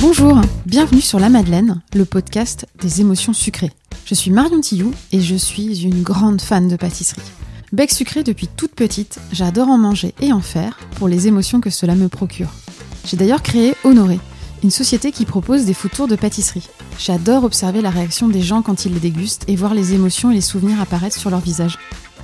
Bonjour, bienvenue sur La Madeleine, le podcast des émotions sucrées. Je suis Marion Tillou et je suis une grande fan de pâtisserie. Bec sucré depuis toute petite, j'adore en manger et en faire pour les émotions que cela me procure. J'ai d'ailleurs créé Honoré, une société qui propose des food tours de pâtisserie. J'adore observer la réaction des gens quand ils les dégustent et voir les émotions et les souvenirs apparaître sur leur visage.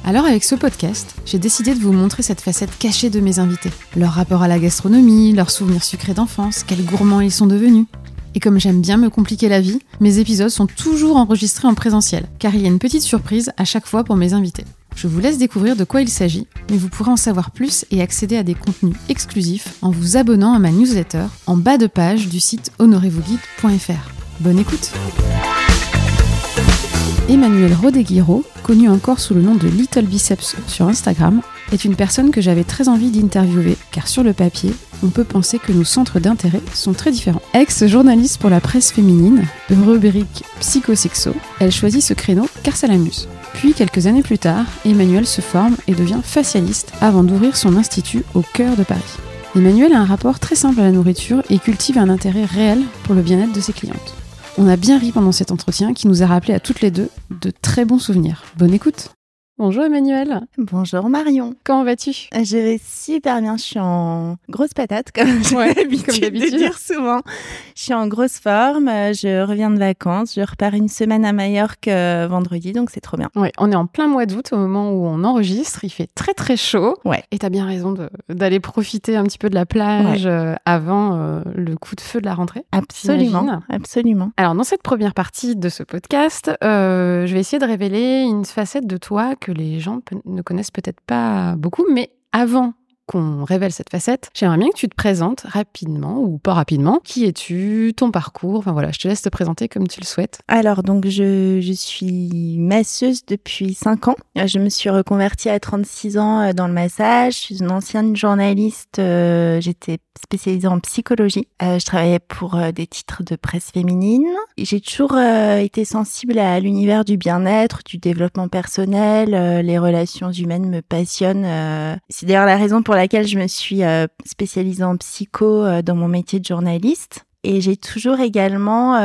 Alors avec ce podcast, j'ai décidé de vous montrer cette facette cachée de mes invités. Leur rapport à la gastronomie, leurs souvenirs sucrés d'enfance, quels gourmands ils sont devenus. Et comme j'aime bien me compliquer la vie, mes épisodes sont toujours enregistrés en présentiel, car il y a une petite surprise à chaque fois pour mes invités. Je vous laisse découvrir de quoi il s'agit, mais vous pourrez en savoir plus et accéder à des contenus exclusifs en vous abonnant à ma newsletter en bas de page du site honorezvousguides.fr. Bonne écoute Emmanuel Rodeguiro, connu encore sous le nom de Little Biceps sur Instagram, est une personne que j'avais très envie d'interviewer, car sur le papier, on peut penser que nos centres d'intérêt sont très différents. Ex-journaliste pour la presse féminine, rubrique psychosexo, elle choisit ce créneau car ça l'amuse. Puis, quelques années plus tard, Emmanuel se forme et devient facialiste avant d'ouvrir son institut au cœur de Paris. Emmanuel a un rapport très simple à la nourriture et cultive un intérêt réel pour le bien-être de ses clientes. On a bien ri pendant cet entretien qui nous a rappelé à toutes les deux de très bons souvenirs. Bonne écoute Bonjour Emmanuel. Bonjour Marion. Comment vas-tu? Je vais super bien. Je suis en grosse patate, comme Ouais, comme d'habitude. de dire souvent. Je suis en grosse forme. Je reviens de vacances. Je repars une semaine à Majorque euh, vendredi, donc c'est trop bien. Ouais, on est en plein mois d'août au moment où on enregistre. Il fait très très chaud. Ouais. Et t'as bien raison d'aller profiter un petit peu de la plage euh, avant euh, le coup de feu de la rentrée. Absolument. Absolument. Alors, dans cette première partie de ce podcast, je vais essayer de révéler une facette de toi que les gens ne connaissent peut-être pas beaucoup. Mais avant qu'on révèle cette facette, j'aimerais bien que tu te présentes rapidement ou pas rapidement. Qui es-tu Ton parcours? Enfin voilà, je te laisse te présenter comme tu le souhaites. Alors, donc, je, je suis masseuse depuis 5 ans. Euh, Je me suis reconvertie à 36 ans euh, dans le massage. Je suis une ancienne journaliste. euh, J'étais spécialisée en psychologie. Euh, je travaillais pour euh, des titres de presse féminine. J'ai toujours euh, été sensible à l'univers du bien-être, du développement personnel. les relations humaines me passionnent. C'est d'ailleurs la raison pour laquelle je me suis spécialisée en psycho dans mon métier de journaliste. Et j'ai toujours également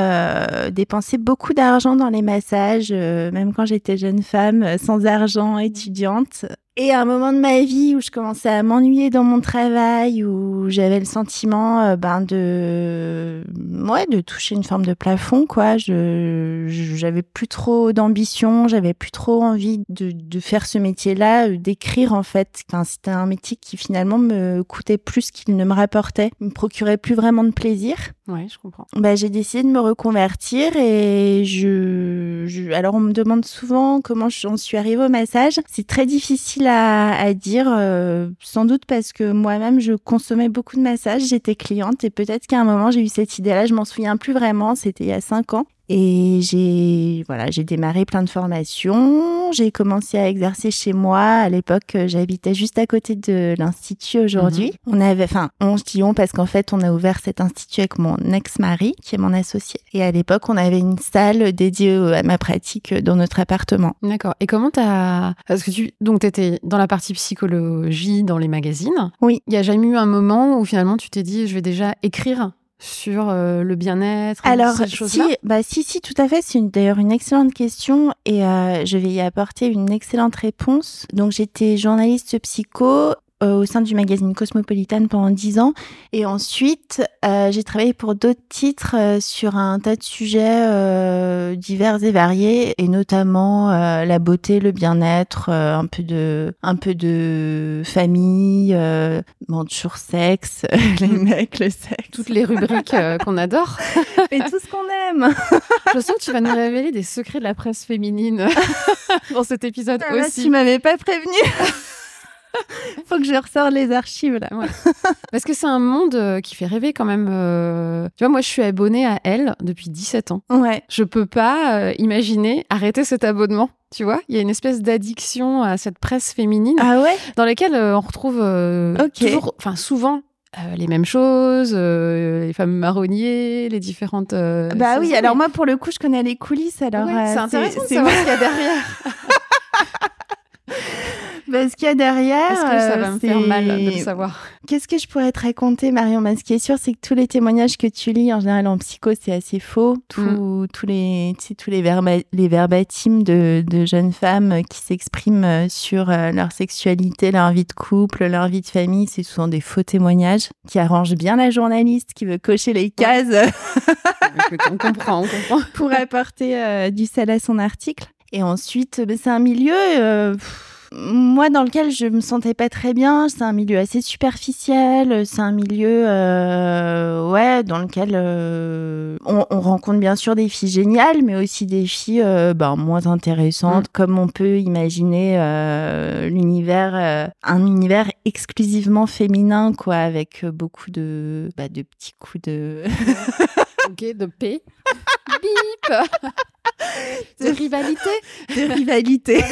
dépensé beaucoup d'argent dans les massages, même quand j'étais jeune femme, sans argent, étudiante. Et à un moment de ma vie où je commençais à m'ennuyer dans mon travail, où j'avais le sentiment euh, ben de ouais de toucher une forme de plafond quoi. Je j'avais plus trop d'ambition, j'avais plus trop envie de, de faire ce métier-là, euh, d'écrire en fait. Enfin, c'était un métier qui finalement me coûtait plus qu'il ne me rapportait, me procurait plus vraiment de plaisir. Ouais, je comprends. Bah, j'ai décidé de me reconvertir et je, je- alors on me demande souvent comment j'en suis arrivée au massage. C'est très difficile à, dire, euh, sans doute parce que moi-même je consommais beaucoup de massages, j'étais cliente et peut-être qu'à un moment j'ai eu cette idée-là, je m'en souviens plus vraiment, c'était il y a cinq ans. Et j'ai voilà, j'ai démarré plein de formations. J'ai commencé à exercer chez moi. À l'époque, euh, j'habitais juste à côté de l'institut aujourd'hui. On avait, enfin, on je dis on parce qu'en fait, on a ouvert cet institut avec mon ex-mari, qui est mon associé. Et à l'époque, on avait une salle dédiée à ma pratique dans notre appartement. D'accord. Et comment t'as... Parce que tu... Donc, t'étais dans la partie psychologie, dans les magazines. Oui. Il y a jamais eu un moment où finalement tu t'es dit, je vais déjà écrire sur euh, le bien-être Alors, ces si, bah, si, si, tout à fait. C'est une- d'ailleurs une excellente question et euh, je vais y apporter une excellente réponse. Donc, j'étais journaliste psycho au sein du magazine Cosmopolitan pendant dix ans. Et ensuite, euh, j'ai travaillé pour d'autres titres euh, sur un tas de sujets euh, divers et variés, et notamment euh, la beauté, le bien-être, euh, un peu de, un peu de famille, euh, toujours sexe, les mecs, le sexe, Toutes les rubriques euh, qu'on adore. et tout ce qu'on aime. Je sens que tu vas nous révéler des secrets de la presse féminine dans cet épisode Ah, là, aussi. tu m'avais pas prévenu. Faut que je ressors les archives là. Parce que c'est un monde euh, qui fait rêver quand même. euh. Tu vois, moi, je suis abonnée à Elle depuis 17 ans. Ouais. Je peux pas euh, imaginer arrêter cet abonnement. Tu vois, il y a une espèce d'addiction à cette presse féminine Ah ouais? dans laquelle euh, on retrouve euh, Ok. toujours, enfin souvent, euh, les mêmes choses, euh, les fameux marronniers, les différentes. euh, Bah oui. saisons, Alors moi pour le coup je connais les coulisses alors. Ouais, euh, c'est intéressant de c'est- savoir ce qu'il y a derrière. Parce qu'il y a derrière. Est-ce que ça va euh, me faire mal de le savoir Qu'est-ce que je pourrais te raconter, Marion Mais Ce qui est sûr, c'est que tous les témoignages que tu lis, en général en psycho, c'est assez faux. Tous, Mm. tous les, tu sais, tous les, verba- les verbatims de, de jeunes femmes qui s'expriment euh, sur euh, leur sexualité, leur vie de couple, leur vie de famille, c'est souvent des faux témoignages qui arrangent bien la journaliste qui veut cocher les cases On comprend, on comprend. pour apporter euh, du sel à son article. Et ensuite, ben, c'est un milieu, euh, pff, moi, dans lequel je me sentais pas très bien. C'est un milieu assez superficiel. C'est un milieu, euh, ouais, dans lequel euh, on, on rencontre bien sûr des filles géniales, mais aussi des filles euh, ben, moins intéressantes, comme on peut imaginer euh, l'univers, euh, un univers exclusivement féminin, quoi, avec beaucoup de, bah, de petits coups de Ok, de P. Bip De rivalité de rivalité,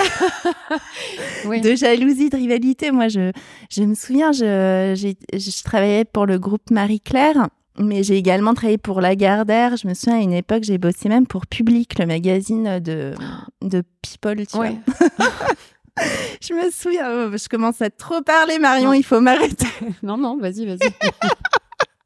Oui. de jalousie, de rivalité. Moi, je, je me souviens, je, je travaillais pour le groupe Marie-Claire. Mais j'ai également travaillé pour Lagardère. Je me souviens à une époque, j'ai bossé même pour Public, le magazine de, de People, tu Ouais. vois. Je me souviens, oh, je commence à trop parler, Marion, Non. il faut m'arrêter. Non, non, vas-y, vas-y.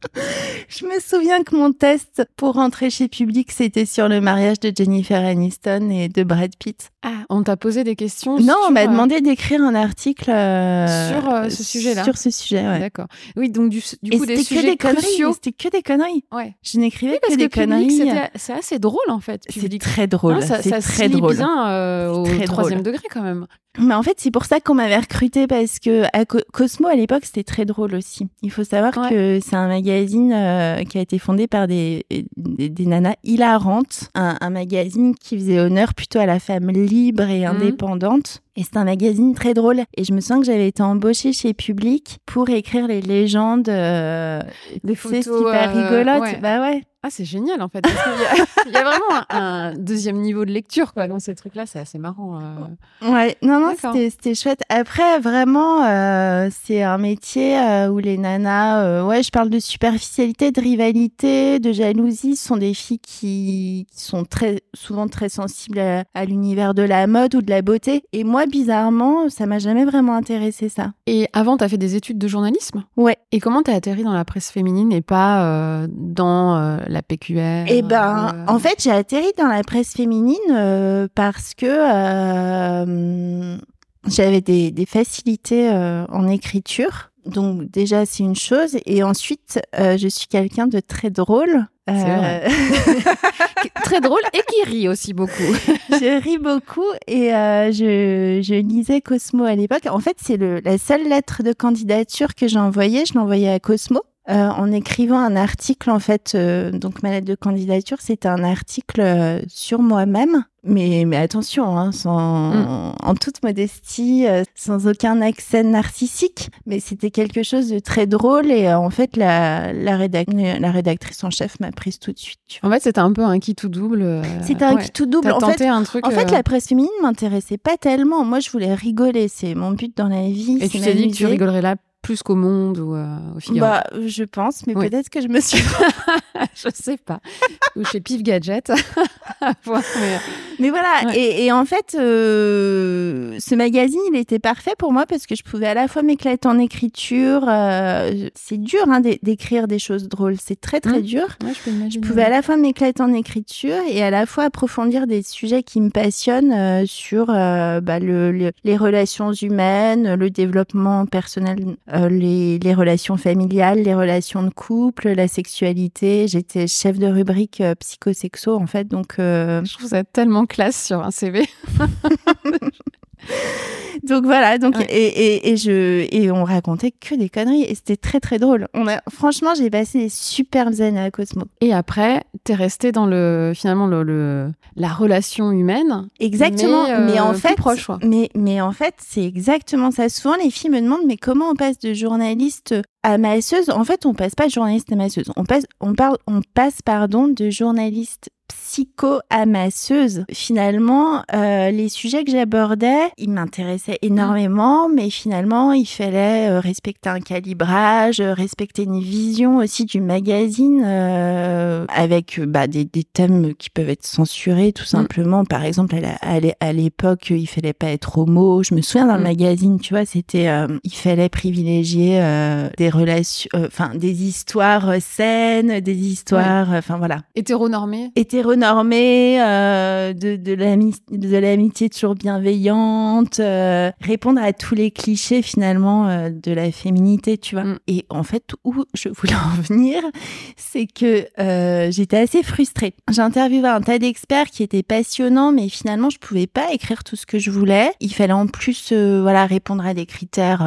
Je me souviens que mon test pour rentrer chez Public, c'était sur le mariage de Jennifer Aniston et de Brad Pitt. Ah, on t'a posé des questions Non, sur, on m'a euh, demandé d'écrire un article euh, Sur, euh, ce sujet-là. Sur ce sujet, ouais. D'accord. Oui, donc du, du coup, des que sujets des cruciaux. C'était que des conneries. Ouais. Je n'écrivais Oui, que que des Public, conneries. c'est assez drôle en fait. C'est très drôle. Hein, ça, ça très se drôle. bien euh, au très troisième drôle. degré quand même. Mais en fait, c'est pour ça qu'on m'avait recruté parce que à Co- Cosmo à l'époque, c'était très drôle aussi. Il faut savoir Ouais. que c'est un magazine euh, qui a été fondé par des, des, des nanas hilarantes, un, un magazine qui faisait honneur plutôt à la femme libre et Mhm. indépendante. Et c'est un magazine très drôle. Et je me souviens que j'avais été embauchée chez Public pour écrire les légendes. euh, Des photos, super euh, rigolotes. ouais. Bah ouais. Ah, c'est génial en fait. Parce qu'il y, a- il y a vraiment un, un deuxième niveau de lecture quoi, dans ces trucs-là. C'est assez marrant. euh. Ouais, non, non, c'était chouette. Après, vraiment, euh, c'est un métier euh, où les nanas, euh, ouais, je parle de superficialité, de rivalité, de jalousie. Ce sont des filles qui, qui sont très souvent très sensibles à, à l'univers de la mode ou de la beauté. Et moi, bizarrement, ça m'a jamais vraiment intéressé ça. Et avant, tu as fait des études de journalisme? Ouais. Et comment t'as atterri dans la presse féminine et pas euh, dans euh, la PQR Eh ben, euh, en fait, j'ai atterri dans la presse féminine parce que j'avais des, des facilités en écriture. Donc déjà, c'est une chose. Et ensuite, euh, je suis quelqu'un de très drôle. Vrai. Très drôle et qui rit aussi beaucoup. je ris beaucoup et euh, je, je lisais Cosmo à l'époque. En fait, c'est la seule lettre de candidature que j'ai envoyée. Je l'envoyais à Cosmo. Euh, en écrivant un article, en fait, euh, donc ma lettre de candidature, c'était un article euh, sur moi-même. Mais, mais attention, hein, sans, Mm. en toute modestie, euh, sans aucun accès narcissique. Mais c'était quelque chose de très drôle et euh, en fait, la, la, rédac- la rédactrice en chef m'a prise tout de suite. tu vois. En fait, c'était un peu un qui tout double. euh, C'était un ouais. qui tout double. En fait, un truc. en fait, la presse féminine m'intéressait pas tellement. Moi, je voulais rigoler. C'est mon but dans la vie. Et tu t'es dit que tu rigolerais là plus qu'au Monde ou euh, au Figaro Bah, je pense, mais Oui. peut-être que je me suis. Je sais pas. ou chez Pif Gadget. Voir, mais- mais voilà. Ouais. Et, et en fait, euh, ce magazine, il était parfait pour moi parce que je pouvais à la fois m'éclater en écriture. euh, c'est dur hein, d'é- d'écrire des choses drôles. C'est très très Mm. dur. Ouais, je peux imaginer. Je pouvais à la fois m'éclater en écriture et à la fois approfondir des sujets qui me passionnent euh, sur euh, bah, le, le- les relations humaines, le développement personnel, euh, les, les relations familiales, les relations de couple, la sexualité. J'étais chef de rubrique euh, psychosexo en fait, donc euh, Je trouve ça tellement classe sur un CV. donc voilà. Donc Ouais. et, et, et je et on racontait que des conneries et c'était très très drôle. On a franchement j'ai passé des superbes années à Cosmo. Et après, t'es resté dans le finalement le, le- la relation humaine. Exactement, Mais, mais, euh, en fait, proche, quoi. mais mais en fait, c'est exactement ça. Souvent, les filles me demandent mais comment on passe de journaliste à masseuse? En fait, on passe pas de journaliste à masseuse. On passe, on parle, on passe pardon de journaliste psycho-amasseuse. Finalement, euh, les sujets que j'abordais, ils m'intéressaient énormément, mais finalement, il fallait euh, respecter un calibrage, euh, respecter une vision aussi du magazine, euh, avec bah, des, des, thèmes qui peuvent être censurés, tout simplement. Par exemple, à l'époque, il fallait pas être homo. Je me souviens le mm. magazine, tu vois, c'était, il fallait privilégier des relations, enfin, des histoires saines, des histoires, enfin voilà. Hétéronormées hétéronormée, euh, de, de l'amitié toujours bienveillante, euh, répondre à tous les clichés finalement euh, de la féminité, tu vois. Mm. Et en fait, où je voulais en venir, c'est que j'étais assez frustrée. J'ai interviewé un tas d'experts qui étaient passionnants, mais finalement, je pouvais pas écrire tout ce que je voulais. Il fallait en plus, voilà, répondre à des critères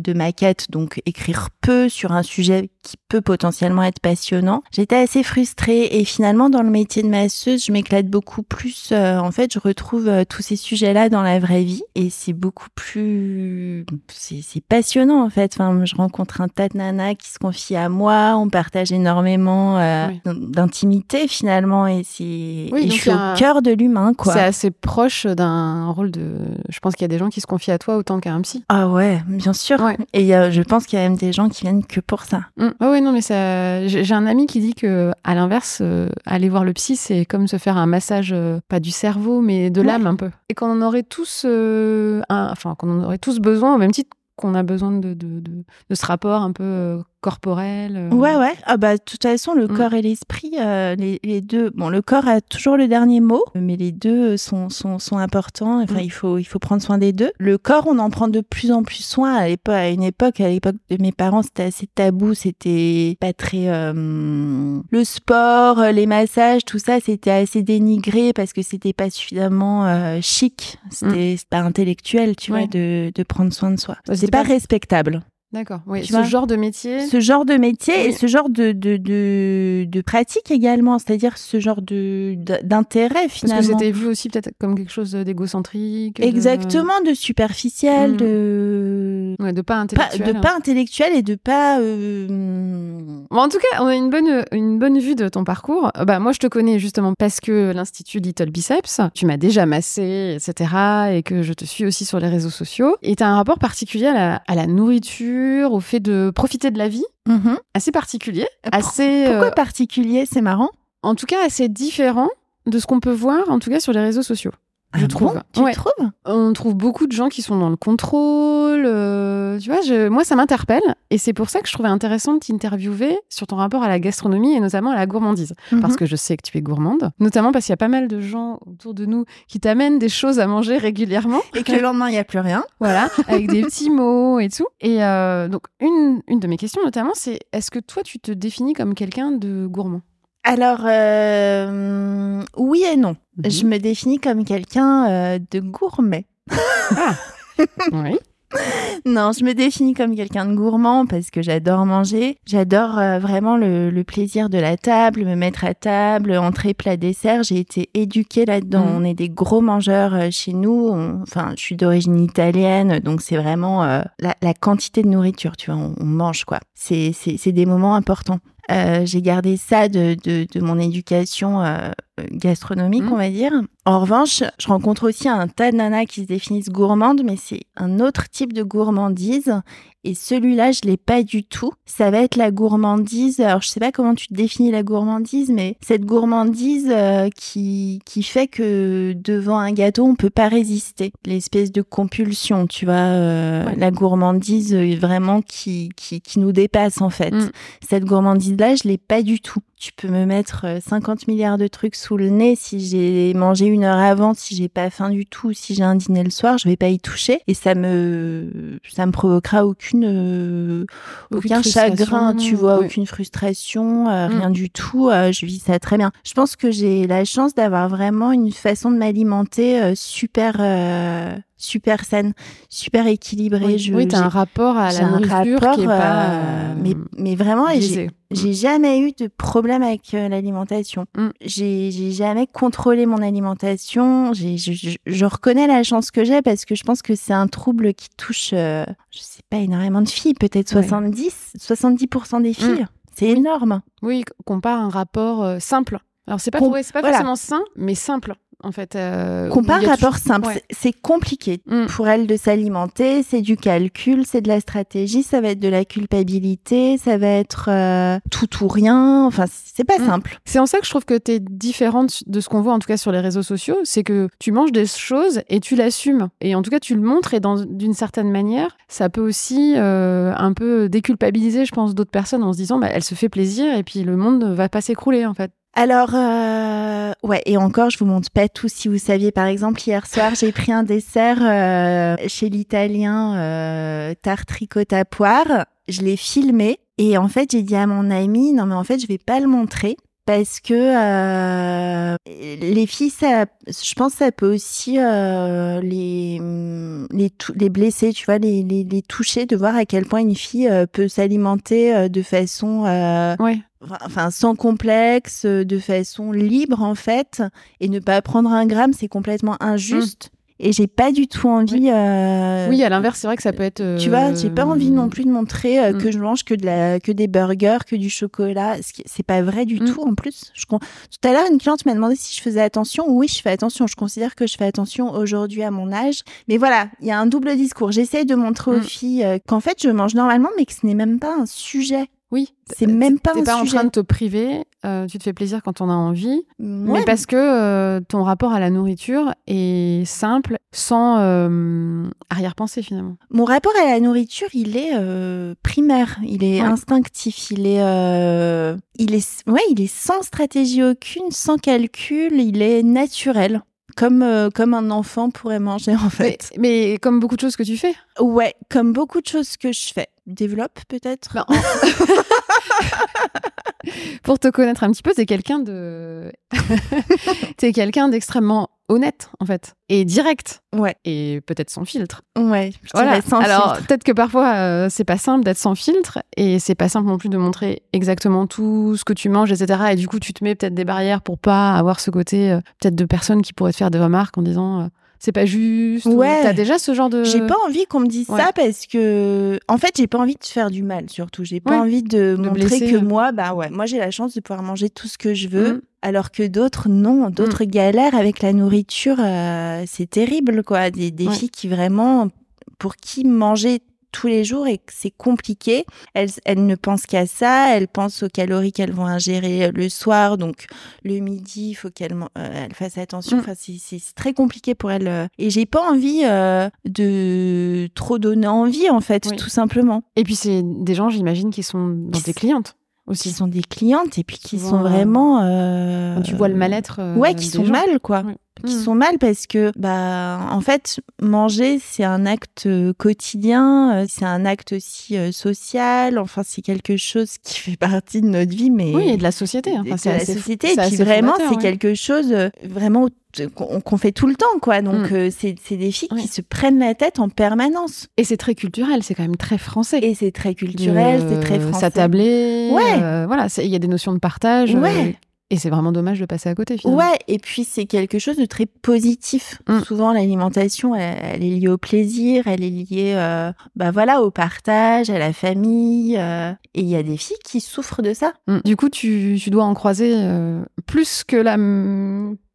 de maquette, donc écrire peu sur un sujet qui peut potentiellement être passionnant. J'étais assez frustrée et finalement, dans le métier de masseuse, je m'éclate beaucoup plus. Euh, en fait, je retrouve euh, tous ces sujets-là dans la vraie vie et c'est beaucoup plus, c'est passionnant en fait. Enfin, je rencontre un tas de nanas qui se confient à moi, on partage énormément euh, d'intimité finalement et c'est, je suis au cœur de l'humain quoi. C'est assez proche d'un rôle de. Je pense qu'il y a des gens qui se confient à toi autant qu'à un psy. Ah ouais, bien sûr. Et je pense qu'il y a même des gens qui viennent que pour ça. Mm. Ah ouais, non mais ça. J'ai un ami qui dit que à l'inverse, aller voir le psy c'est comme se faire un massage, euh, pas du cerveau, mais de l'âme un peu. Et qu'on en aurait tous, euh, enfin, qu'on en aurait tous besoin, au même titre qu'on a besoin de, de, de, ce rapport un peu euh, corporel. Euh. Ouais, ouais. Ah bah, de toute façon, le mm. corps et l'esprit, euh, les, les, deux. Bon, le corps a toujours le dernier mot, mais les deux sont, sont, sont importants. Enfin, mm. il, faut, il faut prendre soin des deux. Le corps, on en prend de plus en plus soin. À, l'époque, à une époque, à l'époque de mes parents, c'était assez tabou. C'était pas très. Euh, le sport, les massages, tout ça, c'était assez dénigré parce que c'était pas suffisamment chic. C'était mm. pas intellectuel, tu vois, de, de prendre soin de soi. C'est pas respectable. D'accord, oui. ce genre de métier. Ce genre de métier et ce genre de, de, de, de pratique également, c'est-à-dire ce genre d'intérêt finalement. Parce que c'était vu aussi peut-être comme quelque chose d'égocentrique. Exactement, de, superficiel, hmm. de. Ouais, de pas intellectuel. de pas intellectuel et de pas. Euh... Bon, en tout cas, on a une bonne, une bonne vue de ton parcours. Bah, moi, je te connais justement parce que l'Institut Little Biceps, tu m'as déjà massé, etc. et que je te suis aussi sur les réseaux sociaux. Et tu as un rapport particulier à la, à la nourriture au fait de profiter de la vie, mm-hmm. assez particulier. Assez, Pourquoi euh, particulier? C'est marrant. En tout cas, assez différent de ce qu'on peut voir, en tout cas sur les réseaux sociaux je ah trouve. tu trouves? On trouve beaucoup de gens qui sont dans le contrôle. Euh, tu vois, je, moi, ça m'interpelle. Et c'est pour ça que je trouvais intéressant de t'interviewer sur ton rapport à la gastronomie et notamment à la gourmandise. Mhm. Parce que je sais que tu es gourmande. Notamment parce qu'il y a pas mal de gens autour de nous qui t'amènent des choses à manger régulièrement. Et que le lendemain, il n'y a plus rien. Voilà, avec des petits mots et tout. Et euh, donc, une, une de mes questions notamment, c'est est-ce que toi, tu te définis comme quelqu'un de gourmand? Alors, euh, oui et non. Mhm. Je me définis comme quelqu'un euh, de gourmet. Ah. oui. Non, je me définis comme quelqu'un de gourmand parce que j'adore manger. J'adore euh, vraiment le, plaisir de la table, me mettre à table, entrée, plat, dessert. J'ai été éduquée là-dedans. Mhm. On est des gros mangeurs chez nous. Enfin, je suis d'origine italienne, donc c'est vraiment la, quantité de nourriture. Tu vois, on, on mange quoi. C'est des moments importants. Euh, j'ai gardé ça de, de, mon éducation euh, gastronomique, mmh. on va dire. En revanche, je rencontre aussi un tas de nanas qui se définissent gourmandes, mais c'est un autre type de gourmandise. Et celui-là, je l'ai pas du tout. Ça va être la gourmandise. Alors, je sais pas comment tu définis la gourmandise, mais cette gourmandise euh, qui, qui fait que devant un gâteau, on peut pas résister. L'espèce de compulsion, tu vois. Euh, la gourmandise vraiment qui, qui, qui, nous dépasse, en fait. Mmh. Cette gourmandise-là, je l'ai pas du tout. Tu peux me mettre 50 euh, milliards de trucs sous le nez si j'ai mangé une heure avant, si j'ai pas faim du tout, si j'ai un dîner le soir, je vais pas y toucher et ça me ça me provoquera aucune, euh, aucun chagrin, tu vois, aucune frustration, euh, mm. rien du tout. je vis ça très bien. Je pense que j'ai la chance d'avoir vraiment une façon de m'alimenter super super saine, super équilibrée. Oui, je, oui t'as un rapport à la nourriture qui est pas... Euh, mais, mais vraiment, j'ai mm. jamais eu de problème avec euh, l'alimentation. Mm. J'ai jamais contrôlé mon alimentation. Je, je, je, reconnais la chance que j'ai parce que je pense que c'est un trouble qui touche, euh, je sais pas, énormément de filles, peut-être 70, 70% des mm. filles. C'est énorme. Oui, pas un rapport simple Alors c'est pas, pas voilà. forcément sain, mais simple en fait. Euh, Qu'on pas un rapport toujours- simple, Ouais. c'est- compliqué Mm. pour elle de s'alimenter, c'est du calcul, c'est de la stratégie, ça va être de la culpabilité, ça va être euh, tout ou rien, enfin c'est pas Mm. simple. C'est en ça que je trouve que tu es différente de ce qu'on voit en tout cas sur les réseaux sociaux, c'est que tu manges des choses et tu l'assumes. Et en tout cas, tu le montres et d'une certaine manière, ça peut aussi euh, un peu déculpabiliser, je pense, d'autres personnes en se disant, bah, elle se fait plaisir et puis le monde va pas s'écrouler en fait. Alors, euh, ouais, et encore, je vous montre pas tout. Si vous saviez, par exemple, hier soir, j'ai pris un dessert euh, chez l'italien euh, poire. Je l'ai filmé et en fait, j'ai dit à mon ami, non mais en fait, je vais pas le montrer parce que euh, les filles, ça, je pense, ça peut aussi les les, les blesser, tu vois, les, les, les toucher, de voir à quel point une fille peut s'alimenter de façon Ouais. Enfin sans complexe, euh, de façon libre en fait, et ne pas prendre un gramme, c'est complètement injuste. Et j'ai pas du tout envie. euh, Oui, à l'inverse, c'est vrai que ça peut être. euh, Tu vois, j'ai pas envie non plus de montrer euh, Mm. que je mange que de la, que des burgers, que du chocolat. C'est pas vrai du Mm. tout en plus. Je, tout à l'heure, une cliente m'a demandé si je faisais attention. Oui, je fais attention. Je considère que je fais attention aujourd'hui à mon âge. Mais voilà, il y a un double discours. J'essaye de montrer aux Mm. filles qu'en fait, je mange normalement, mais que ce n'est même pas un sujet. Oui. C'est même pas T'es pas en train de te priver, euh, tu te fais plaisir quand on a envie, mais parce que euh, ton rapport à la nourriture est simple, sans euh, arrière-pensée finalement. Mon rapport à la nourriture, il est primaire, il est Ouais. instinctif, il est, il est, ouais, il est sans stratégie aucune, sans calcul, il est naturel, comme euh, comme un enfant pourrait manger en Mais, fait. mais comme beaucoup de choses que tu fais. Ouais, comme beaucoup de choses que je fais. Développe peut-être? Ben, en- Pour te connaître un petit peu, t'es quelqu'un de, t'es quelqu'un d'extrêmement honnête en fait et direct Ouais, et peut-être sans filtre. ouais. Je Voilà. sans Alors peut-être que parfois euh, c'est pas simple d'être sans filtre et c'est pas simple non plus de montrer exactement tout ce que tu manges, etc. Et du coup tu te mets peut-être des barrières pour pas avoir ce côté euh, peut-être de personnes qui pourraient te faire des remarques en disant euh, c'est pas juste. ou Ouais. T'as déjà ce genre de. J'ai pas envie qu'on me dise ouais. ça parce que, en fait, j'ai pas envie de faire du mal, surtout. J'ai pas Ouais. envie de, montrer blesser. que moi, bah ouais, moi j'ai la chance de pouvoir manger tout ce que je veux, Mm. alors que d'autres non, d'autres galèrent avec la nourriture. euh, c'est terrible, quoi. Des, des filles qui vraiment, pour qui manger tous les jours et que c'est compliqué. Elles, elles ne pensent qu'à ça, elles pensent aux calories qu'elles vont ingérer le soir, donc le midi, il faut qu'elles euh, fassent attention. Mm. Enfin, c'est- très compliqué pour elles. euh. Et j'ai pas envie euh, de trop donner envie, en fait, Oui. tout simplement. Et puis c'est des gens, j'imagine, qui sont dans tes clientes Qui aussi. sont des clientes et puis qui sont euh, vraiment. euh, tu vois le mal-être. euh, Ouais, qui sont mal, quoi. Ouais. Qui Mhm. sont mal parce que, bah, en fait, manger, c'est un acte euh, quotidien, euh, c'est un acte aussi euh, social. Enfin, c'est quelque chose qui fait partie de notre vie, mais. Oui, et de la société. hein. Enfin, c'est la société. Et puis vraiment, c'est ouais. quelque chose euh, vraiment qu'on fait tout le temps, quoi. Donc, Mm. euh, c'est c'est des filles qui se prennent la tête en permanence. Et c'est très culturel, c'est quand même très français. Et c'est très culturel, c'est très français. S'attabler. Ouais. euh, voilà, il y a des notions de partage. Ouais. Et c'est vraiment dommage de passer à côté finalement. Ouais, et puis c'est quelque chose de très positif. Mm. Souvent, l'alimentation, elle, elle est liée au plaisir, elle est liée, euh, bah voilà, au partage, à la famille. euh, et il y a des filles qui souffrent de ça. Mm. Du coup, tu, tu dois en croiser euh, plus que la,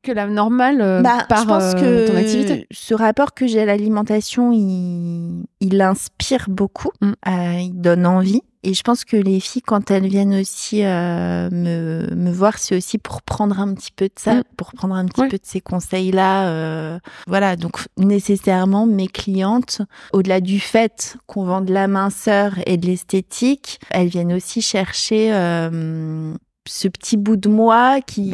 que la normale Bah, par je pense que ton activité. ce rapport que j'ai à l'alimentation, il, il inspire beaucoup, Mm. il donne envie. Et je pense que les filles, quand elles viennent aussi euh, me, me voir, c'est aussi pour prendre un petit peu de ça, Mm. pour prendre un petit peu de ces conseils-là. euh, voilà, donc nécessairement, mes clientes, au-delà du fait qu'on vend de la minceur et de l'esthétique, elles viennent aussi chercher euh, ce petit bout de moi qui,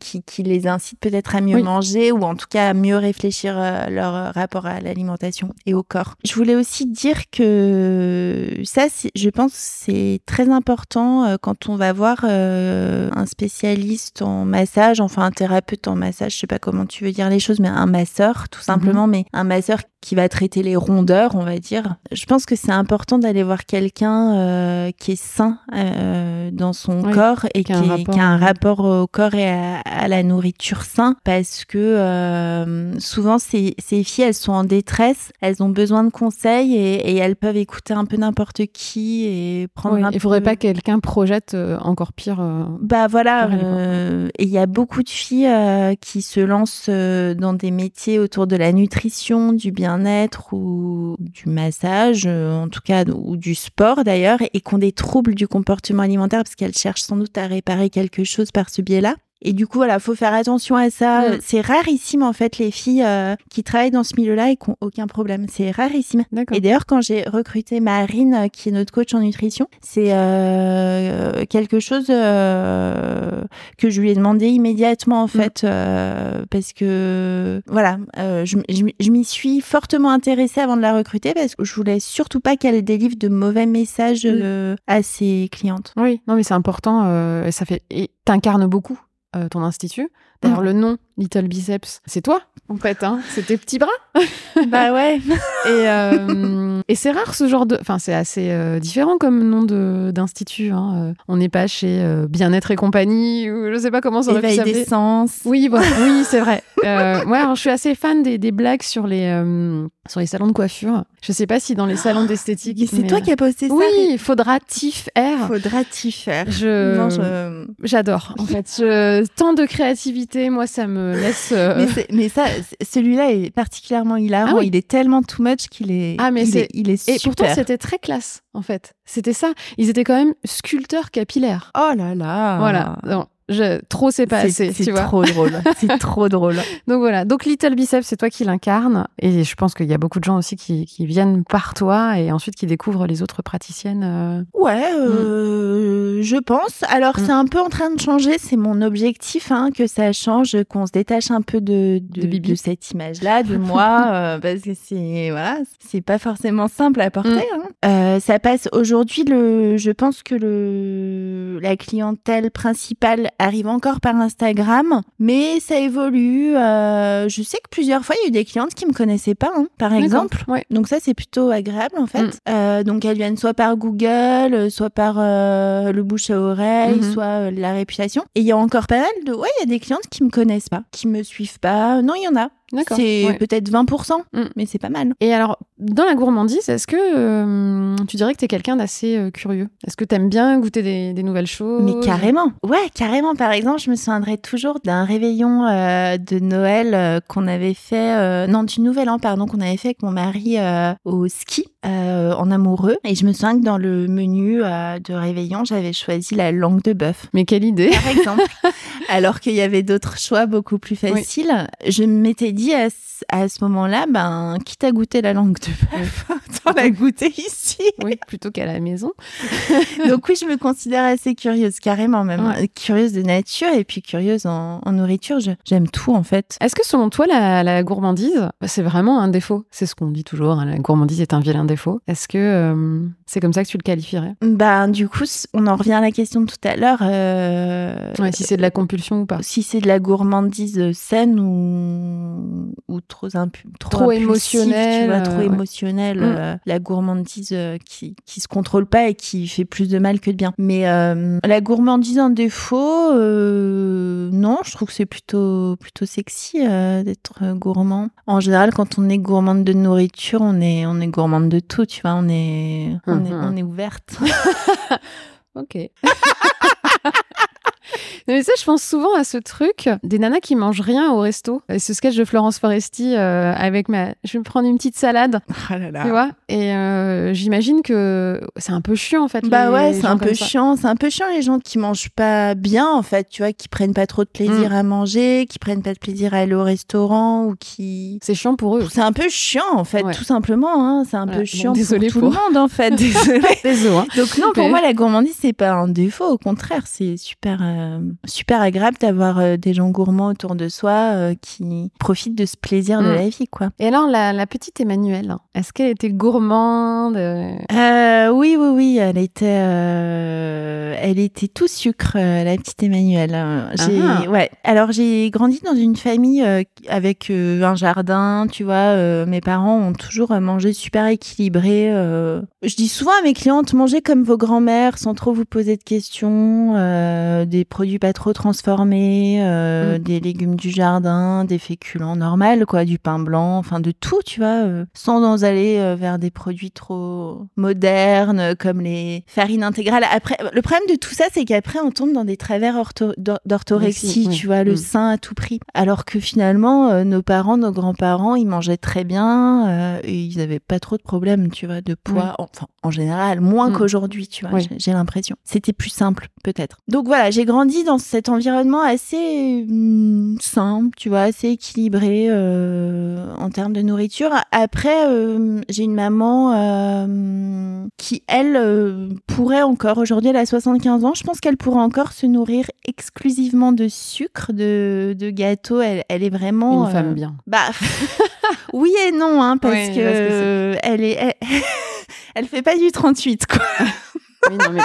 qui, qui les incite peut-être à mieux Mm. Oui. manger ou en tout cas à mieux réfléchir euh, leur euh, rapport à l'alimentation et au corps. Je voulais aussi dire que ça, je pense, c'est très important euh, quand on va voir euh, un spécialiste en massage, enfin un thérapeute en massage, je sais pas comment tu veux dire les choses, mais un masseur tout simplement, mais un masseur qui va traiter les rondeurs, on va dire. Je pense que c'est important d'aller voir quelqu'un euh, qui est sain euh, dans son Oui. corps et qui, a un rapport au corps et à, la nourriture sain parce que euh, souvent ces, ces, filles elles sont en détresse, elles ont besoin de conseils et, et elles peuvent écouter un peu n'importe qui et prendre. il faudrait pas que quelqu'un projette euh, encore pire. Euh, bah voilà, et il y a beaucoup de filles qui se lancent dans des métiers autour de la nutrition, du bien-être ou du massage, en tout cas ou du sport d'ailleurs, et qui ont des troubles du comportement alimentaire parce qu'elles cherchent sans doute à réparer quelque chose par ce biais-là? Et du coup, voilà, faut faire attention à ça. Mm. C'est rarissime, en fait, les filles euh, qui travaillent dans ce milieu-là et qui n'ont aucun problème. C'est rarissime. Et d'ailleurs, quand j'ai recruté Marine, euh, qui est notre coach en nutrition, c'est euh, quelque chose euh, que je lui ai demandé immédiatement, en mm. fait, parce que, voilà, je, je m'y suis fortement intéressée avant de la recruter parce que je voulais surtout pas qu'elle délivre de mauvais messages mm. à ses clientes. Oui, non, mais c'est important. ça fait, et t'incarnes beaucoup euh, ton institut. D'ailleurs, mm. le nom Little Biceps, c'est toi, en fait. Hein c'est tes petits bras. bah ouais. et, euh, et c'est rare ce genre de. Enfin, c'est assez euh, différent comme nom d'institut. Hein. on n'est pas chez Bien-être et compagnie, ou je sais pas comment ça aurait pu s'appeler. sens. Oui, oui c'est vrai. ouais, alors, je suis assez fan des, des blagues sur les, sur les salons de coiffure. Je sais pas si dans les salons d'esthétique. C'est toi qui as posté ça. Oui, Faudratif R. Faudratif R. Je. J'adore. En fait, je... tant de créativité, moi, ça me laisse. Euh, mais, ça, celui-là est particulièrement hilarant. Ah il est tellement too much qu'il est. Ah, mais c'est. Il est super. Et pourtant, c'était très classe, en fait. C'était ça. Ils étaient quand même sculpteurs capillaires. Oh là là. Voilà. Je, trop c'est pas assez, tu vois. C'est trop drôle. c'est trop drôle. Donc voilà. Donc Little Biceps, c'est toi qui l'incarne. Et je pense qu'il y a beaucoup de gens aussi qui, qui, viennent par toi et ensuite qui découvrent les autres praticiennes. Euh. Ouais, euh, mm. je pense. Alors mm. c'est un peu en train de changer. C'est mon objectif, hein, que ça change, qu'on se détache un peu de, de, de, cette image-là, de moi, euh, parce que c'est, voilà, c'est pas forcément simple à porter. Mm. Hein. Euh, ça passe aujourd'hui le, je pense que le, la clientèle principale arrive encore par Instagram, mais ça évolue. Euh, je sais que plusieurs fois, il y a eu des clientes qui me connaissaient pas, hein, par exemple. Donc ça, c'est plutôt agréable en fait. Mm. Euh, donc elles viennent soit par Google, soit par euh, le bouche à oreille, mm-hmm. soit la réputation. Et il y a encore pas mal de, ouais, il y a des clientes qui me connaissent pas, qui me suivent pas. Non, il y en a. C'est peut-être 20%, mm. mais c'est pas mal. Et alors, dans la gourmandise, est-ce que euh, tu dirais que tu es quelqu'un d'assez euh, curieux? Est-ce que tu aimes bien goûter des, nouvelles choses? Mais carrément. Ouais, carrément. Par exemple, je me souviendrai toujours d'un réveillon euh, de Noël qu'on avait fait, non, du Nouvel An, pardon, qu'on avait fait avec mon mari au ski. en amoureux et je me souviens que dans le menu de réveillon j'avais choisi la langue de bœuf mais quelle idée par exemple alors qu'il y avait d'autres choix beaucoup plus faciles je m'étais dit à, à ce moment-là, ben, quitte à goûter la langue de bœuf, autant la goûter ici. Oui, plutôt qu'à la maison. Donc oui, je me considère assez curieuse, carrément même. Curieuse de nature et puis curieuse en, nourriture. J'aime tout, en fait. Est-ce que selon toi, la, gourmandise, c'est vraiment un défaut? C'est ce qu'on dit toujours, hein, la gourmandise est un vilain défaut. Est-ce que euh, c'est comme ça que tu le qualifierais? Ben, du coup, on en revient à la question de tout à l'heure. Euh... si c'est de la compulsion ou pas. Si c'est de la gourmandise saine ou ou trop trop, trop émotionnel, trop émotionnel, mm. euh, la gourmandise euh, qui qui se contrôle pas et qui fait plus de mal que de bien. Mais euh, la gourmandise en défaut, non, je trouve que c'est plutôt plutôt sexy d'être gourmand. En général, quand on est gourmande de nourriture, on est on est gourmande de tout, tu vois, on est on, est, mm-hmm. on est ouverte. ok. mais ça, je pense souvent à ce truc des nanas qui mangent rien au resto. Et ce sketch de Florence Foresti euh, avec ma. Je vais me prendre une petite salade. Ah là là. Tu vois? Et euh, j'imagine que c'est un peu chiant en fait. Bah ouais, c'est un peu chiant. C'est un peu chiant les gens qui mangent pas bien en fait. Tu vois, qui prennent pas trop de plaisir mm. à manger, qui prennent pas de plaisir à aller au restaurant ou qui. C'est chiant pour eux. C'est un peu chiant en fait, tout simplement. Hein. C'est un peu chiant pour tout le monde en fait. Désolé. Désolé. Hein. Donc non, pour moi la gourmandise c'est pas un défaut. Au contraire, c'est super. Euh, super agréable d'avoir euh, des gens gourmands autour de soi euh, qui profitent de ce plaisir de Mm. la vie, quoi. Et alors, la, la petite Emmanuelle, est-ce qu'elle était gourmande euh, Euh, oui, oui, oui, elle était, euh, elle était tout sucre, euh, la petite Emmanuelle. Euh, J'ai, Ah. ouais. Alors j'ai grandi dans une famille euh, avec euh, un jardin, tu vois. euh, mes parents ont toujours euh, mangé super équilibré. euh. Je dis souvent à mes clientes, mangez comme vos grands-mères, sans trop vous poser de questions. euh, des produits pas trop transformés, euh, Mm. des légumes du jardin, des féculents normaux, quoi, du pain blanc, enfin de tout, tu vois, euh, sans aller euh, vers des produits trop modernes euh, comme les farines intégrales. Après, le problème de tout ça, c'est qu'après on tombe dans des travers ortho- d'or- d'orthorexie, Oui, tu vois, le Mm. sein à tout prix. Alors que finalement, nos parents, nos grands-parents, ils mangeaient très bien et ils avaient pas trop de problèmes, tu vois, de poids. Enfin, en général, moins Mm. qu'aujourd'hui, tu vois. J'ai l'impression. C'était plus simple, peut-être. Donc voilà, j'ai grandi dans cet environnement assez hum, simple, tu vois, assez équilibré euh, en termes de nourriture. Après, euh, j'ai une maman euh, qui, elle, pourrait encore, aujourd'hui elle a 75 ans, je pense qu'elle pourrait encore se nourrir exclusivement de sucre, de, de gâteaux. Elle, elle est vraiment... Une femme bien. bah, oui et non, hein, parce que parce que c'est- elle est, elle, elle fait pas du 38, quoi. Oui, non, mais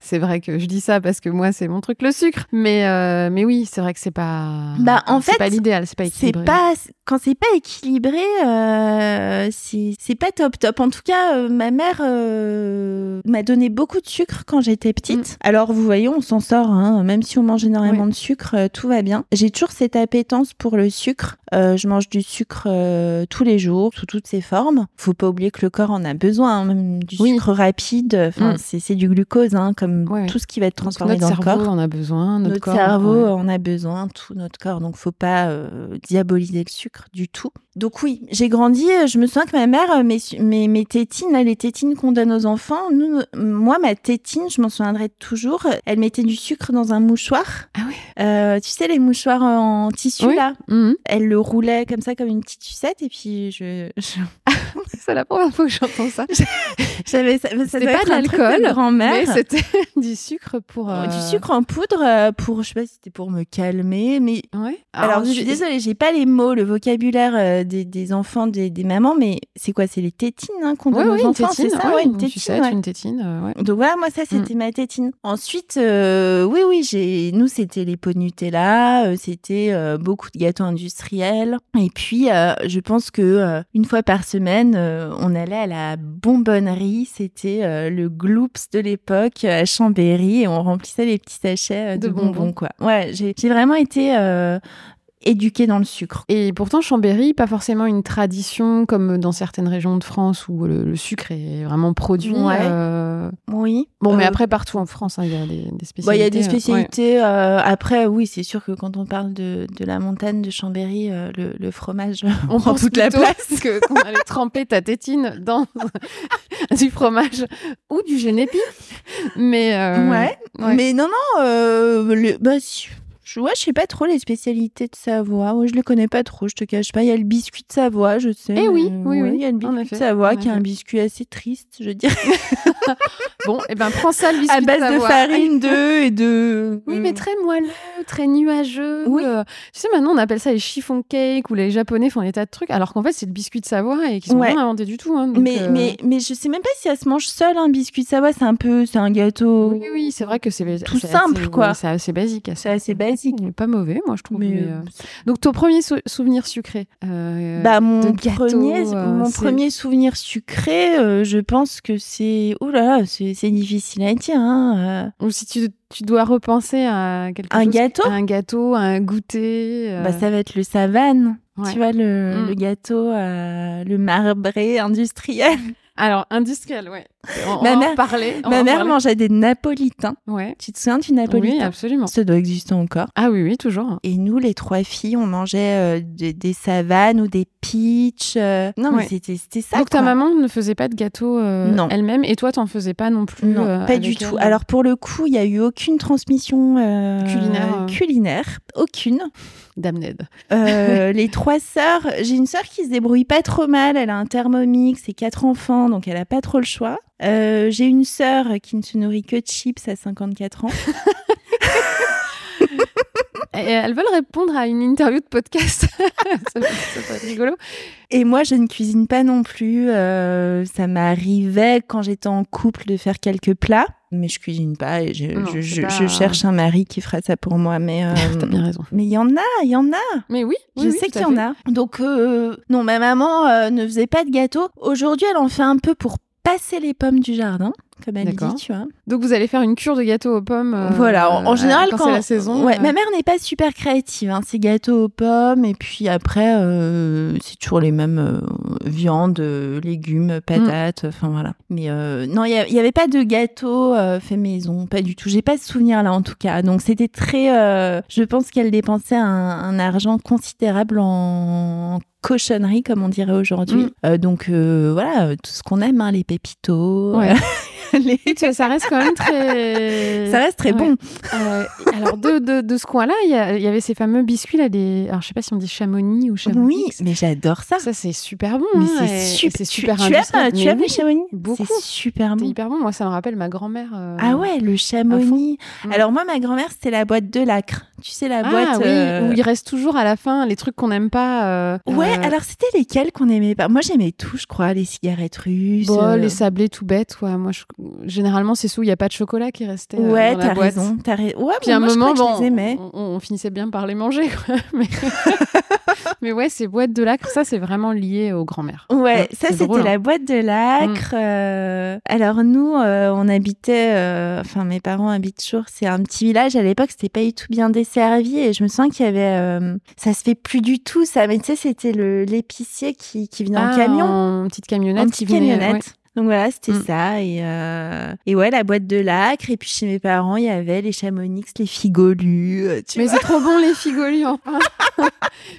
c'est vrai que je dis ça parce que moi, c'est mon truc, le sucre. Mais, euh, mais oui, c'est vrai que c'est pas. Bah, en c'est fait, pas l'idéal, c'est pas C'est équilibré. pas quand c'est pas équilibré, euh, c'est pas top top. En tout cas, euh, ma mère euh, m'a donné beaucoup de sucre quand j'étais petite. Alors vous voyez, on s'en sort, hein, même si on mange énormément de sucre, tout va bien. J'ai toujours cette appétence pour le sucre. Je mange du sucre tous les jours, sous toutes ses formes. Faut pas oublier que le corps en a besoin, hein, même du Oui. sucre rapide. Enfin, Mm. c'est du glucose, hein, comme tout ce qui va être transformé notre dans le cerveau corps en a besoin, notre, notre corps. cerveau ouais. en a besoin, tout notre corps. Donc, faut pas diaboliser le sucre du tout. Donc oui, j'ai grandi. euh, Je me souviens que ma mère, euh, mes, su- mes, mes tétines, là, les tétines qu'on donne aux enfants, nous, euh, moi, ma tétine, je m'en souviendrai toujours. Elle mettait du sucre dans un mouchoir. Ah oui. Euh, tu sais, les mouchoirs en tissu, Oui. là? Mhm. Elle le roulait comme ça, comme une petite sucette. Et puis, je, je- C'est la première fois que j'entends ça. j'avais ça. ça C'était pas de l'alcool, mais grand-mère. c'était du sucre pour. euh, Du sucre en poudre euh, pour, je sais pas si c'était pour me calmer, mais Ouais. Alors, je suis désolée, j'ai pas les mots, le vocabulaire euh, des, des enfants, des, des mamans, mais c'est quoi C'est les tétines hein, qu'on donne ouais, aux une enfants, tétine, c'est ça ouais, une tétine. une euh. Donc voilà, moi ça c'était ma tétine. Ensuite, euh, oui oui, j'ai nous c'était les pots de Nutella, euh, c'était euh, beaucoup de gâteaux industriels. Et puis euh, je pense que euh, une fois par semaine, euh, on allait à la bonbonnerie, c'était euh, le Gloops de l'époque à Chambéry et on remplissait les petits sachets euh, de, De bonbons. bonbons. quoi. Ouais, j'ai vraiment été éduquée dans le sucre. Et pourtant, Chambéry, pas forcément une tradition comme dans certaines régions de France où le, le sucre est vraiment produit. Ouais. euh, Oui. Bon, mais Euh, après, partout en France, hein, il y a des, des spécialités. Il y a des euh, ouais. spécialités. euh, après, oui, c'est sûr que quand on parle de, de la montagne de Chambéry, le, le fromage On prend toute la place. que qu'on allait tremper ta tétine dans du fromage ou du génépi. Mais Ouais. ouais. Mais non, non, le, bah, si- je, ouais, je sais pas trop les spécialités de Savoie. Ouais, je les connais pas trop, je te cache pas. Il y a le biscuit de Savoie, je sais. Eh oui, oui, Il y a le biscuit effet, de Savoie qui est un biscuit assez triste, je dirais. bon, et ben prends ça le biscuit à base de, Savoie. farine, d'œufs et de. Oui, mais très moelleux, très nuageux. Oui. Euh, tu sais, maintenant, on appelle ça les chiffon cake ou les Japonais font des tas de trucs, alors qu'en fait, c'est le biscuit de Savoie et qu'ils sont Ouais. rien inventés du tout. hein, donc, mais, euh, mais, mais je sais même pas si ça se mange seul, un biscuit de Savoie. C'est un peu. C'est un gâteau. Oui, oui, c'est vrai que c'est Tout simple, assez- quoi. C'est assez basique. C'est assez basique. Il est pas mauvais, moi, je trouve. Mais, mais, euh, euh, Donc, ton premier sou- souvenir sucré euh, Bah mon de gâteau, premier, euh, mon c'est- premier souvenir sucré, euh, je pense que c'est, oh là là, c'est c'est difficile à dire. Hein. euh. Ou si tu, tu dois repenser à quelque Un chose. gâteau à Un gâteau, à un goûter. euh, Bah ça va être le savane, ouais. tu vois le, Mm. le gâteau, euh, le marbré industriel. Alors, industriel, ouais. On, Ma mère- en on va Ma en mère mangeait des napolitains. Ouais. Tu te souviens du Oui, napolitain absolument. Ça doit exister encore. Ah oui, oui, toujours. Et nous, les trois filles, on mangeait euh, des, des savanes ou des peach. euh. Non, mais c'était c'était ça. Donc ta maman ne faisait pas de gâteau euh, Non. elle-même et toi t'en faisais pas non plus Non, euh, pas du elle tout. Alors pour le coup, il y a eu aucune transmission Culinaire, culinaire, aucune. Dame Ned. Euh, les trois sœurs, j'ai une sœur qui se débrouille pas trop mal. Elle a un thermomix et quatre enfants, donc elle a pas trop le choix. Euh, j'ai une sœur qui ne se nourrit que de chips à 54 ans. Et elles veulent répondre à une interview de podcast. ça, peut, ça peut être rigolo. Et moi, je ne cuisine pas non plus. Euh, ça m'arrivait quand j'étais en couple de faire quelques plats, mais je cuisine pas et je, Non, je, c'est je- pas- je cherche un mari qui ferait ça pour moi. Mais euh, T'as bien raison. mais il y en a, il y en a. Mais oui, oui, je oui, sais qu'il y en a. Donc euh, non, ma maman euh, ne faisait pas de gâteau. Aujourd'hui, elle en fait un peu pour passer les pommes du jardin, comme elle dit, tu vois. Donc vous allez faire une cure de gâteau aux pommes. euh, Voilà, en, en euh, général, quand, quand, c'est la saison. Ouais, euh, ma mère n'est pas super créative. Hein. C'est gâteau aux pommes et puis après, euh, c'est toujours les mêmes euh, viandes, légumes, patates. Enfin voilà. Mais euh, non, il y, avait pas de gâteau euh, fait maison, pas du tout. J'ai pas de souvenir là en tout cas. Donc c'était très. euh, je pense qu'elle dépensait un, un argent considérable en cochonnerie comme on dirait aujourd'hui. Mm. Euh, donc euh, voilà, euh, tout ce qu'on aime, hein, les pépitos. Ouais. les- Ça reste quand même très. Ça reste très Ouais. bon. Euh, alors de, de, de ce coin-là, il y, avait ces fameux biscuits là, des. Alors je sais pas si on dit chamonix ou chamonix. Oui, mais j'adore ça. Ça c'est super bon. Mais hein, c'est super. super tu, aimes, tu aimes oui, les chamonix? beaucoup. C'est super bon. hyper bon. Moi, ça me rappelle ma grand-mère. euh, Ah ouais, le chamonix. Alors moi, ma grand-mère, c'était la boîte de lacre. Tu sais, la Ah boîte. oui, euh, où il reste toujours à la fin les trucs qu'on n'aime pas. euh, Ouais, euh, alors c'était lesquels qu'on aimait pas? Moi, j'aimais tout, je crois. Les cigarettes russes. Bon, les sablés tout bêtes, quoi. Moi, je- généralement, c'est où il n'y a pas de chocolat qui restait. Ouais, la t'as raison. T'as ra- Ouais, Puis à un moi, moment, bon, je les aimais. on, on finissait bien par les manger. Quoi. Mais... Mais ouais, ces boîtes de lacre, ça, c'est vraiment lié aux grand-mères. Ouais, ça c'était drôle, hein. la boîte de lacre. euh, Alors nous, euh, on habitait, euh, enfin mes parents habitent toujours, c'est un petit village. À l'époque, c'était pas du tout bien desservi et je me souviens qu'il y avait, euh, ça se fait plus du tout ça. Mais tu sais, c'était le l'épicier qui, qui venait en Ah, camion, En petite camionnette. en petite venait, camionnette. ouais. Donc voilà, c'était Mm. ça et euh, et ouais la boîte de lacre et puis chez mes parents il y avait les chamonix, les figolus. euh, Tu Mais c'est trop bon, les figolus, enfin.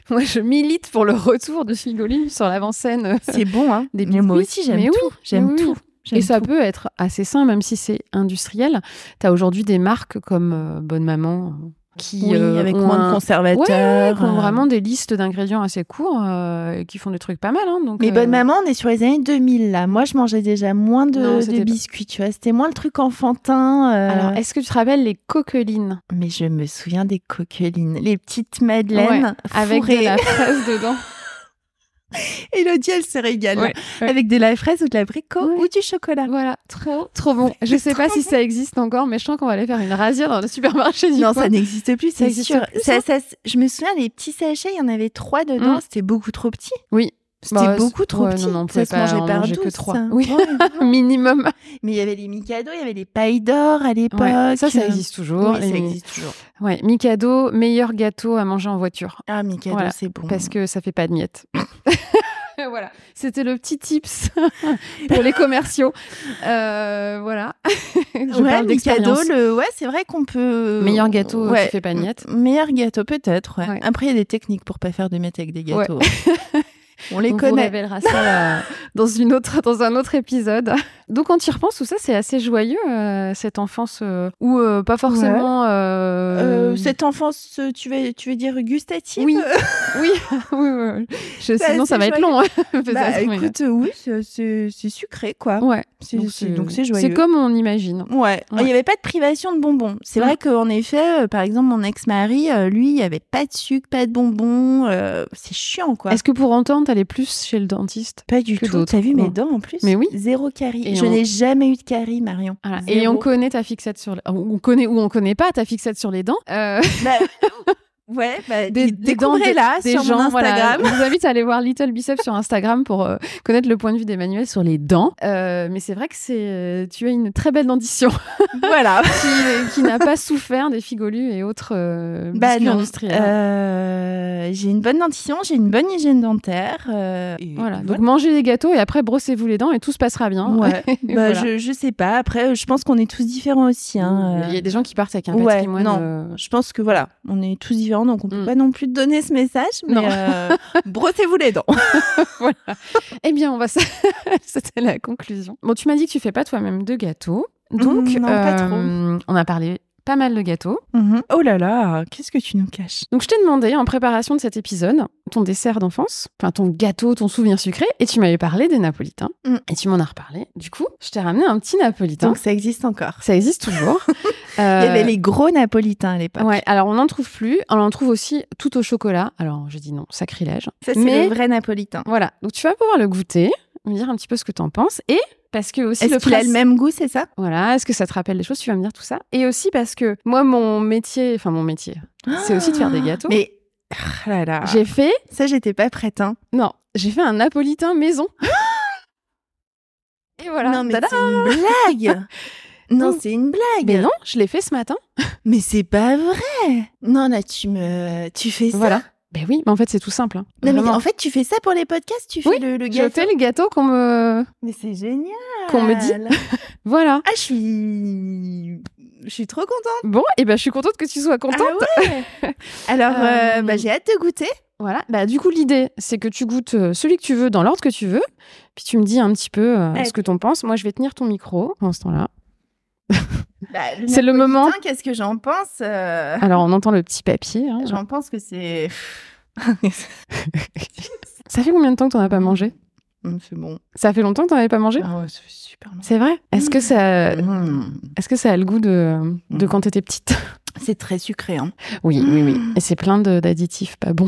Moi, je milite pour le retour de figolus sur l'avant-scène. c'est bon hein. Des Mais moi aussi j'aime tout, oui, j'aime oui, oui. tout. Et ça tout. peut être assez sain, même si c'est industriel. Tu as aujourd'hui des marques comme euh, Bonne Maman euh, qui oui, euh, avec ont moins un- de conservateurs. Ouais, qui ont euh. vraiment des listes d'ingrédients assez courts euh, et qui font des trucs pas mal. Hein, donc, Mais euh, bonne maman, on est sur les années 2000 là. Moi, je mangeais déjà moins de, Non, biscuits, tu vois. C'était moins le truc enfantin. euh, Alors, est-ce que tu te rappelles les coquelines? Mais je me souviens des coquelines, les petites madeleines Ouais, avec de la fraise dedans Elodie, elle se régale. Ouais, ouais. Avec de la fraise ou de l'abricot Ouais. ou du chocolat. Voilà, trop, trop bon. Je sais pas si ça existe encore, mais je sens qu'on va aller faire une rasière dans le supermarché du Non, coin. ça n'existe plus, c'est sûr. plus, Ça- ça- je me souviens, les petits sachets, il y en avait trois dedans. Mm. C'était beaucoup trop petit. Oui, C'était Bah, beaucoup trop ouais, petit. non, non, on ça se pas mangeait par manger que trois. Oui. Ouais. minimum. Mais il y avait les Mikado, il y avait les pailles d'or à l'époque. Ouais, ça, ça existe toujours. Oui, ça Les- existe toujours. Ouais, Mikado, meilleur gâteau à manger en voiture. Ah, Mikado, Voilà, c'est bon. Parce que ça fait pas de miettes. voilà, c'était le petit tips pour les commerciaux. Euh, voilà. Je ouais, parle Mikado, d'expérience. le... ouais, c'est vrai qu'on peut. Meilleur gâteau Ouais. qui fait pas de miettes. Meilleur gâteau, peut-être. ouais. Ouais. Après, il y a des techniques pour pas faire de miettes avec des gâteaux. On les On vous connaît. révélera ça euh, dans, une autre, dans un autre épisode. Donc, quand tu y repenses, tout ça, c'est assez joyeux, euh, cette enfance, euh, ou euh, pas forcément... cette enfance, tu veux, tu veux dire gustative Oui. Oui, oui, oui. Je- C'est sinon, ça va être long. hein, Bah, écoute, oui, c'est- sucré, quoi. Ouais. C'est- Donc, c'est- joyeux. C'est comme on imagine. Ouais, Ouais. il n'y avait pas de privation de bonbons. C'est Mm. vrai qu'en effet, par exemple, mon ex-mari, lui, il n'y avait pas de sucre, pas de bonbons. c'est chiant, quoi. Est-ce que pour entendre, t'allais plus chez le dentiste Pas du que tout. T'as vu mes Ouais. dents en plus? Mais oui. Zéro carie. Et Je on- n'ai jamais eu de carie, Marion. Voilà. Zéro. Et on connaît ta fixette sur les... On connaît ou on connaît pas ta fixette sur les dents. Euh, Bah, ouais, bah, des, des découvrez-la des sur gens, mon Instagram. Voilà. Je vous invite à aller voir Little Biceps sur Instagram pour euh, connaître le point de vue d'Emmanuel sur les dents. Euh, mais c'est vrai que c'est, euh, tu as une très belle dentition voilà. qui, qui n'a pas souffert des figolus et autres euh, Bah industriels. J'ai une bonne dentition, j'ai une bonne hygiène dentaire. et voilà. Donc mangez des gâteaux et après brossez-vous les dents et tout se passera bien. Ouais. Bah, voilà. je, je sais pas. Après, je pense qu'on est tous différents aussi. Hein. Il y a des gens qui partent avec un Ouais, patrimoine. non. Je pense que voilà, on est tous différents, donc on peut Mm. pas non plus te donner ce message. Mais euh, brossez-vous les dents. Eh bien, on va. C'était la conclusion. Bon, tu m'as dit que tu fais pas toi-même de gâteaux. Donc, Mm, pas trop. euh, on a parlé pas mal de gâteaux. Mhm. Oh là là, qu'est-ce que tu nous caches? Donc, je t'ai demandé en préparation de cet épisode ton dessert d'enfance, enfin ton gâteau, ton souvenir sucré, et tu m'avais parlé des napolitains. Mm. Et tu m'en as reparlé. Du coup, je t'ai ramené un petit napolitain. Donc ça existe encore. Ça existe toujours. Il y avait les gros napolitains à l'époque. Ouais, alors on n'en trouve plus. On en trouve aussi tout au chocolat. Alors je dis non, sacrilège. Ça, c'est Mais- le vrai napolitain. Voilà, donc tu vas pouvoir le goûter, me dire un petit peu ce que tu en penses. Et parce que aussi Est-ce le qu'il a le même goût, c'est ça? Voilà, est-ce que ça te rappelle des choses? Tu vas me dire tout ça. Et aussi parce que moi, mon métier, enfin mon métier, c'est aussi de faire des gâteaux. Mais ah là là. J'ai fait, Ça, j'étais pas prête. Hein. non, j'ai fait un napolitain maison. Et voilà. non, mais Tada c'est une blague. non, Non. c'est une blague. Mais non, je l'ai fait ce matin. Mais c'est pas vrai. Non, là, tu me, tu fais ça. Voilà. Ben oui, mais en fait, c'est tout simple. hein. Non, mais en fait, tu fais ça pour les podcasts. Tu fais Oui, le, le je gâteau. fais les gâteaux qu'on me. Mais c'est génial. Qu'on me dit. Voilà. Ah, je suis, je suis trop contente. Bon, et ben je suis contente que tu sois contente. Ah ouais. Alors, euh, Euh, bah, j'ai hâte de goûter. Voilà. Bah, du coup, l'idée, c'est que tu goûtes euh, celui que tu veux dans l'ordre que tu veux. Puis tu me dis un petit peu euh, Ouais. ce que t'en penses. Moi, je vais tenir ton micro pendant ce temps-là. Bah, C'est le moment. Qu'est-ce que j'en pense euh, Alors, on entend le petit papier. hein. J'en pense que c'est. Ça fait combien de temps que t'en as pas mangé? Hum, c'est bon. Ça fait longtemps que t'en avais pas mangé? Ah ouais, ça fait super bon. C'est vrai? Est-ce que ça, Hum. est-ce que ça a le goût de, de Mm. quand t'étais petite? C'est très sucré. Hein. Oui, oui, oui. Et c'est plein d'additifs pas bons.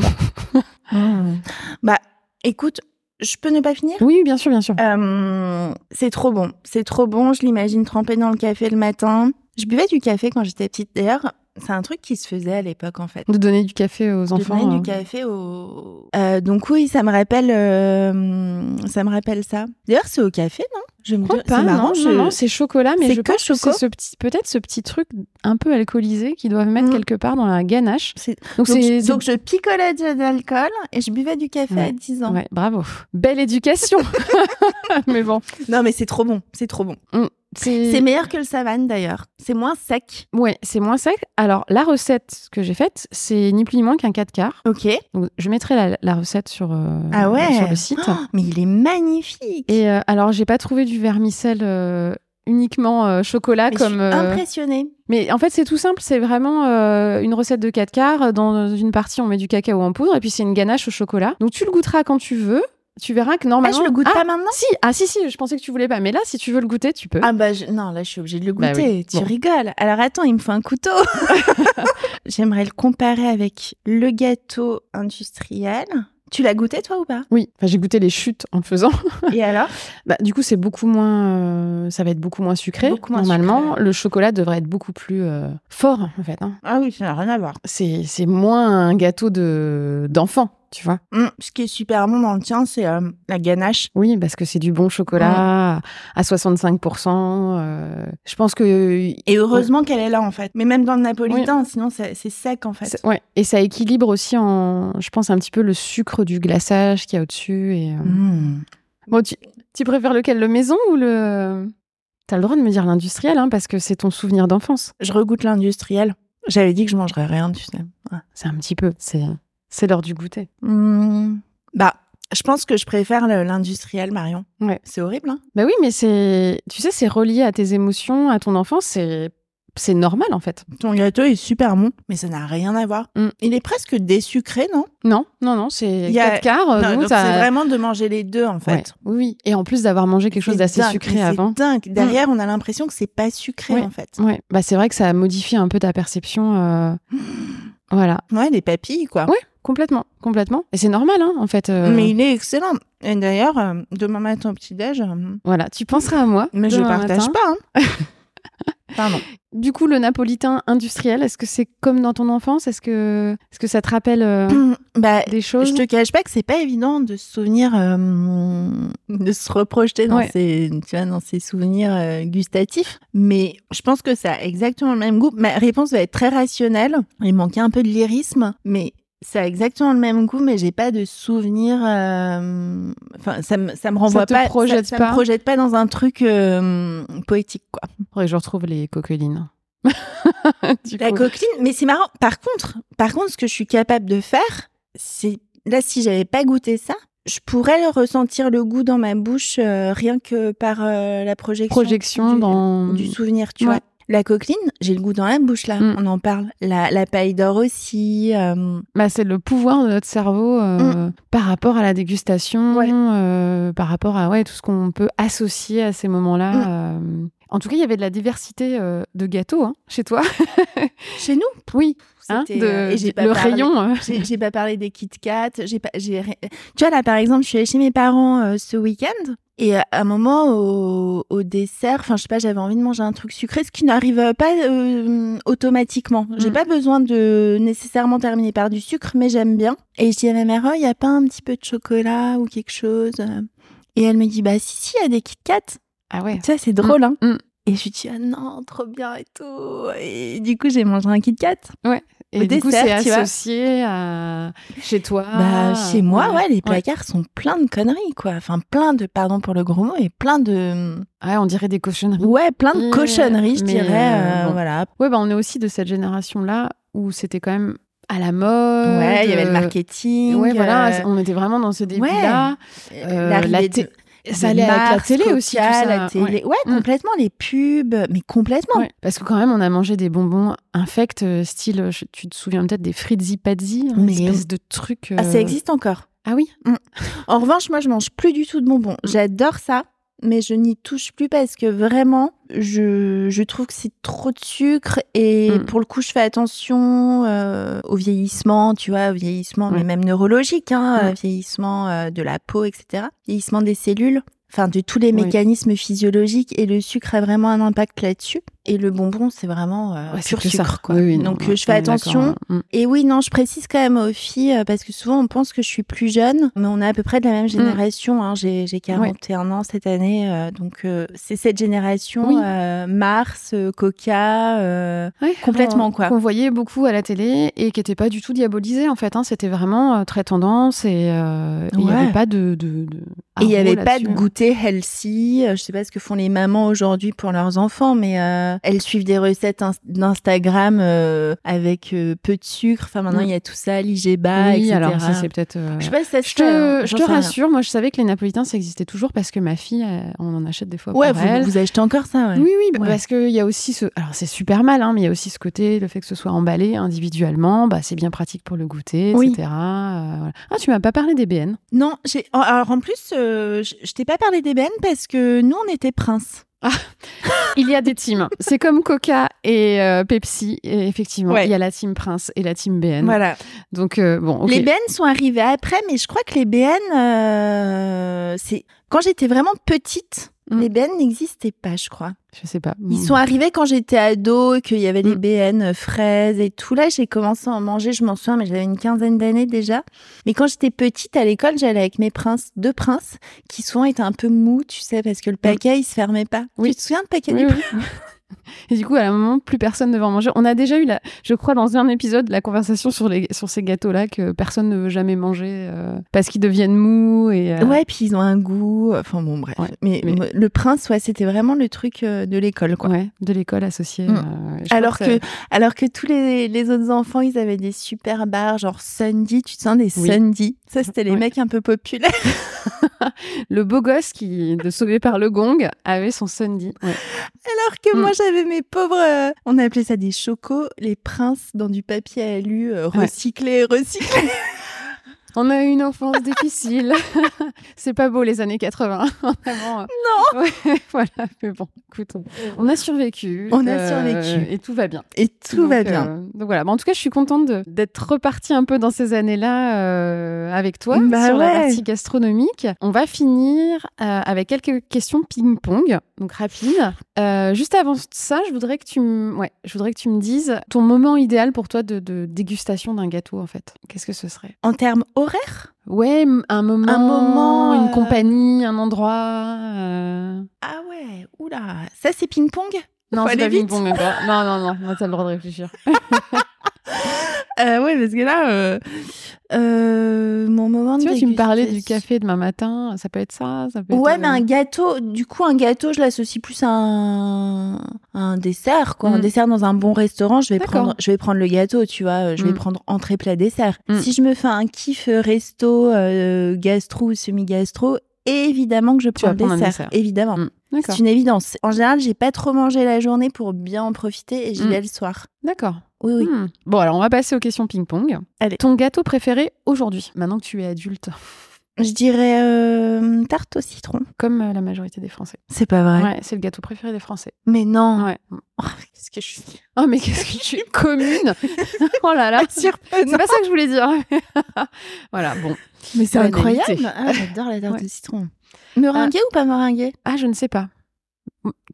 Bah, écoute, je peux ne pas finir? Oui, bien sûr, bien sûr. Euh, c'est trop bon. C'est trop bon. Je l'imagine trempé dans le café le matin. Je buvais du café quand j'étais petite. D'ailleurs, c'est un truc qui se faisait à l'époque, en fait. De donner du café aux De enfants. donner euh, du café au. Euh, donc oui, ça me rappelle, euh, ça me rappelle ça. D'ailleurs, c'est au café, non? Je me Crois pas, marrant, non, je- non, c'est chocolat, mais je que pense que c'est ce petit, peut-être ce petit truc un peu alcoolisé qu'ils doivent mettre Mm. quelque part dans la ganache. Donc, Donc, je- donc je picolais de l'alcool et je buvais du café à Ouais. 10 ans. Ouais, bravo. Belle éducation. mais bon, Non, mais c'est trop bon. C'est trop bon. C'est c'est meilleur que le savane d'ailleurs. C'est moins sec. ouais, c'est moins sec. Alors la recette que j'ai faite, c'est ni plus ni moins qu'un 4 quarts. Ok. Donc je mettrai la, la recette sur euh, Ah ouais. sur le site. Oh, mais il est magnifique. Et euh, alors j'ai pas trouvé du vermicelle euh, uniquement euh, chocolat Mais je comme. suis euh, impressionnée. Mais en fait, c'est tout simple. C'est vraiment euh, une recette de 4 quarts. Dans une partie, on met du cacao en poudre et puis c'est une ganache au chocolat. Donc tu le goûteras quand tu veux. Tu verras que Ah, normalement. je le goûte Ah, pas maintenant Si, ah si, si, je pensais que tu voulais pas. Mais là, si tu veux le goûter, tu peux. Ah bah je- non, là je suis obligée de le Bah goûter. oui. Tu Bon. rigoles. Alors attends, il me faut un couteau. J'aimerais le comparer avec le gâteau industriel. Tu l'as goûté toi ou pas? Oui, enfin, j'ai goûté les chutes en le faisant. Et alors? Bah, du coup, c'est beaucoup moins. euh, ça va être beaucoup moins sucré. Beaucoup moins Normalement, sucré. le chocolat devrait être beaucoup plus euh, fort, en fait. hein. Ah oui, ça n'a rien à voir. C'est c'est moins un gâteau de d'enfant, tu vois. Hum, ce qui est super bon dans le tien, c'est euh, la ganache. Oui, parce que c'est du bon chocolat à 65%. euh, je pense que. Et heureusement qu'elle est là en fait. Mais même dans le napolitain, sinon c'est sec en fait. Ouais. Et ça équilibre aussi, en, je pense, un petit peu le sucre du glaçage qu'il y a au-dessus. Et, euh, Hum. Bon, tu, tu préfères lequel, le maison ou le. T'as le droit de me dire l'industriel, hein, parce que c'est ton souvenir d'enfance. Je regoute l'industriel. J'avais dit que je mangerais rien, tu sais. Ouais. C'est un petit peu. C'est c'est l'heure du goûter. Hum, Bah, je pense que je préfère l'industriel, Marion. Ouais. C'est horrible, hein Bah oui, mais c'est. Tu sais, c'est relié à tes émotions, à ton enfance. C'est. C'est normal, en fait. Ton gâteau est super bon, mais ça n'a rien à voir. Mm. Il est presque désucré, non? Non, non, non, c'est Il y a- 4 quarts. c'est vraiment de manger les deux, en Ouais, fait. Oui, oui. Et en plus d'avoir mangé quelque chose d'assez sucré avant. C'est dingue. Derrière, on a l'impression que c'est pas sucré, Ouais. en fait. Ouais, bah c'est vrai que ça a modifié un peu ta perception. euh, Voilà, Ouais, des papilles, quoi. Ouais. Complètement, complètement. Et c'est normal, hein, en fait. euh, Mais il est excellent. Et d'ailleurs, euh, demain matin au petit-déj, euh, Voilà, tu penseras à moi. mais je demain partage matin. pas. Hein. Pardon. Du coup, le napolitain industriel, est-ce que c'est comme dans ton enfance? Est-ce que, est-ce que ça te rappelle euh, bah, des choses? je te cache pas que c'est pas évident de se souvenir, euh, de se reprojeter dans Ouais. ses, tu vois, dans ses souvenirs euh, gustatifs. Mais je pense que ça a exactement le même goût. Ma réponse va être très rationnelle. Il manquait un peu de lyrisme, mais ça a exactement le même goût, mais j'ai pas de souvenir. euh, Enfin, ça me, ça me renvoie te pas. projette ça, ça pas me projette pas dans un truc euh, poétique, quoi. Que je retrouve les coquelines. La coup. coqueline, mais c'est marrant. Par contre, par contre, ce que je suis capable de faire, c'est là si j'avais pas goûté ça, je pourrais ressentir le goût dans ma bouche euh, rien que par la projection. Projection du, dans. du souvenir, tu Ouais. vois. La coqueline, j'ai le goût dans la bouche là. Mm. On en parle. La, la paille d'or aussi. euh, Bah, c'est le pouvoir de notre cerveau euh, par rapport à la dégustation, Ouais. euh, par rapport à ouais, tout ce qu'on peut associer à ces moments-là. Mm. En tout cas, il y avait de la diversité de gâteaux hein, chez toi. Chez nous? Oui, hein, C'était, de- et j'ai pas le parlé- rayon. J'ai pas parlé des Kit Kat. J'ai pas, tu vois là par exemple, je suis allée chez mes parents ce week-end et à un moment au, au dessert, enfin je sais pas, j'avais envie de manger un truc sucré, ce qui n'arrive pas euh, automatiquement. J'ai Mm. pas besoin de nécessairement terminer par du sucre, mais j'aime bien. Et je dis à ma mère, oh, il y a pas un petit peu de chocolat ou quelque chose Et elle me dit, bah si si, il y a des Kit Kat. Ah ouais. Ça c'est drôle hein. Mm. Et je lui dis, ah non, trop bien et tout. Et du coup, j'ai mangé un Kit Kat. Et Au du coup, c'est associé à chez toi. Bah, chez moi, ouais, les Ouais. placards sont pleins de conneries, quoi. Enfin, plein de, pardon pour le gros mot, et plein de, Ouais, on dirait des cochonneries. ouais, plein de Ouais, cochonneries, je dirais. euh, euh, bon. Voilà. Ouais, bah, on est aussi de cette génération-là où c'était quand même à la mode. Ouais, il y avait le euh, marketing. Ouais, voilà, on était vraiment dans ce début-là. Euh, l'arrivée la de Ça allait avec la télé Coca, aussi, tout ça. la télé. Ouais, Mm. complètement, les pubs, mais complètement. Ouais, parce que quand même, on a mangé des bonbons infects, euh, style, je- tu te souviens peut-être des fritzi pazzi, une Mais- espèce de truc. Ah, ça euh, existe encore. Ah oui? En revanche, moi, je mange plus du tout de bonbons. J'adore ça, mais je n'y touche plus parce que vraiment, je, je trouve que c'est trop de sucre et Mm. pour le coup, je fais attention euh, au vieillissement, tu vois, au vieillissement, mais même neurologique, hein, vieillissement euh, de la peau, etc. Vieillissement des cellules. Enfin, de tous les Oui. mécanismes physiologiques et le sucre a vraiment un impact là-dessus. Et le bonbon, c'est vraiment euh, Ouais, pur que ça. sucre, quoi. Oui, oui, non, Donc, ouais, euh, je fais attention. hein. Mm. Et oui, non, je précise quand même aux filles, euh, parce que souvent on pense que je suis plus jeune, mais on est à peu près de la même génération. hein. J'ai j'ai 41 ans cette année, euh, donc c'est cette génération Oui. Mars, Coca. Complètement, quoi. Qu'on voyait beaucoup à la télé et qui n'était pas du tout diabolisé en fait. hein. C'était vraiment très tendance et il n'y Ouais. avait pas de. de, de Et il n'y avait pas de goûter healthy. Je sais pas ce que font les mamans aujourd'hui pour leurs enfants, mais euh, elles suivent des recettes ins- d'Instagram euh, avec euh, peu de sucre. Enfin, maintenant, Mm. il y a tout ça, l'IGBA, Oui, etc. alors ça c'est peut-être. Je sais pas si ça se Je fait, hein. te, je te rassure, moi je savais que les napolitains ça existait toujours parce que ma fille, on en achète des fois Ouais, pour vous, elle. vous achetez encore ça, ouais. Oui, oui, bah, Ouais. parce qu'il y a aussi ce. Alors, c'est super mal, hein, mais il y a aussi ce côté, le fait que ce soit emballé individuellement, bah, c'est bien pratique pour le goûter, Oui. etc. Voilà. Ah, tu m'as pas parlé des BN. Non, j'ai. Alors en plus, je t'ai pas parlé d'ébène parce que nous on était princes. Il y a des teams. C'est comme Coca et euh, Pepsi. Et effectivement, Ouais. il y a la team Prince et la team BN. Voilà. Donc, euh, bon. Les BN sont arrivés après, mais je crois que les BN, euh, c'est quand j'étais vraiment petite. Mm. Les BN n'existaient pas, je crois. Je sais pas. Ils sont arrivés quand j'étais ado, qu'il y avait les Mm. BN euh, fraises et tout. Là, j'ai commencé à en manger, je m'en souviens, mais j'avais une quinzaine d'années déjà. Mais quand j'étais petite à l'école, j'allais avec mes princes, deux princes, qui souvent étaient un peu mous, tu sais, parce que le paquet, il se fermait pas. Mm. Oui. Tu te souviens de paquet Oui, du oui. Et du coup, à un moment, plus personne ne veut en manger. On a déjà eu, la, je crois, dans un épisode, la conversation sur, les, sur ces gâteaux-là que personne ne veut jamais manger euh, parce qu'ils deviennent mous. Et, euh, Ouais, puis ils ont un goût. Enfin bon, bref. Ouais, mais, le prince, ouais, c'était vraiment le truc euh, de l'école, quoi. ouais, de l'école associée. Mm. euh, Alors que, alors que tous les, les autres enfants, ils avaient des super bars, genre Sunday, tu te sens des Oui. Sunday. Ça, c'était les Ouais. mecs un peu populaires. le beau gosse qui, de sauvé par le gong, avait son Sunday. Ouais. Alors que Mm. moi, j'avais mes pauvres, euh, on appelait ça des chocos, les princes dans du papier alu, euh, Ouais. recyclé, recyclé. On a eu une enfance difficile. C'est pas beau les années 80. Vraiment. Non. Ouais, voilà. Mais bon, écoute, on, on a survécu. On a euh, survécu. Et tout va bien. Et tout Donc, va bien. euh, donc voilà. Bon, en tout cas, je suis contente d'être repartie un peu dans ces années-là euh, avec toi Bah sur la ouais. partie gastronomique. On va finir euh, avec quelques questions ping-pong, donc rapides. Euh, juste avant ça, je voudrais que tu me, ouais, je voudrais que tu me dises ton moment idéal pour toi de, de dégustation d'un gâteau en fait. Qu'est-ce que ce serait? En termes Ouais, un moment, Un moment, une euh, compagnie, un endroit. euh, Ah ouais, oula. Ça, c'est ping-pong? Non, c'est pas ping-pong encore. Non, non, non, moi, t'as le droit de réfléchir. euh, Ouais, parce que là, euh, euh, mon moment de tu vois, tu me parlais du café demain matin, ça peut être ça, ça peut Ouais, euh, mais un gâteau, du coup, un gâteau, je l'associe plus à un, un dessert, quoi. Un Mm. dessert dans un bon restaurant, je vais prendre, je vais prendre le gâteau, tu vois. Je vais Mm. prendre entrée, plat, dessert. Mm. Si je me fais un kiff euh, resto, euh, gastro ou semi-gastro, évidemment que je prends le un dessert. dessert. Évidemment. Mm. C'est une évidence. En général, j'ai pas trop mangé la journée pour bien en profiter et j'y vais le soir. D'accord. Oui, oui. Hmm. Bon, alors on va passer aux questions ping-pong. Allez. Ton gâteau préféré aujourd'hui, maintenant que tu es adulte, Je dirais euh, tarte au citron. comme euh, la majorité des Français. C'est pas vrai. Ouais, c'est le gâteau préféré des Français. Mais non. Ouais. Oh, qu'est-ce que je suis? Oh, mais qu'est-ce que tu es commune? Oh là là C'est surprenant. pas ça que je voulais dire. voilà, bon. Mais c'est incroyable. Ah, J'adore la tarte Ouais. de citron. Meringuée ou pas meringuée? Ah, je ne sais pas.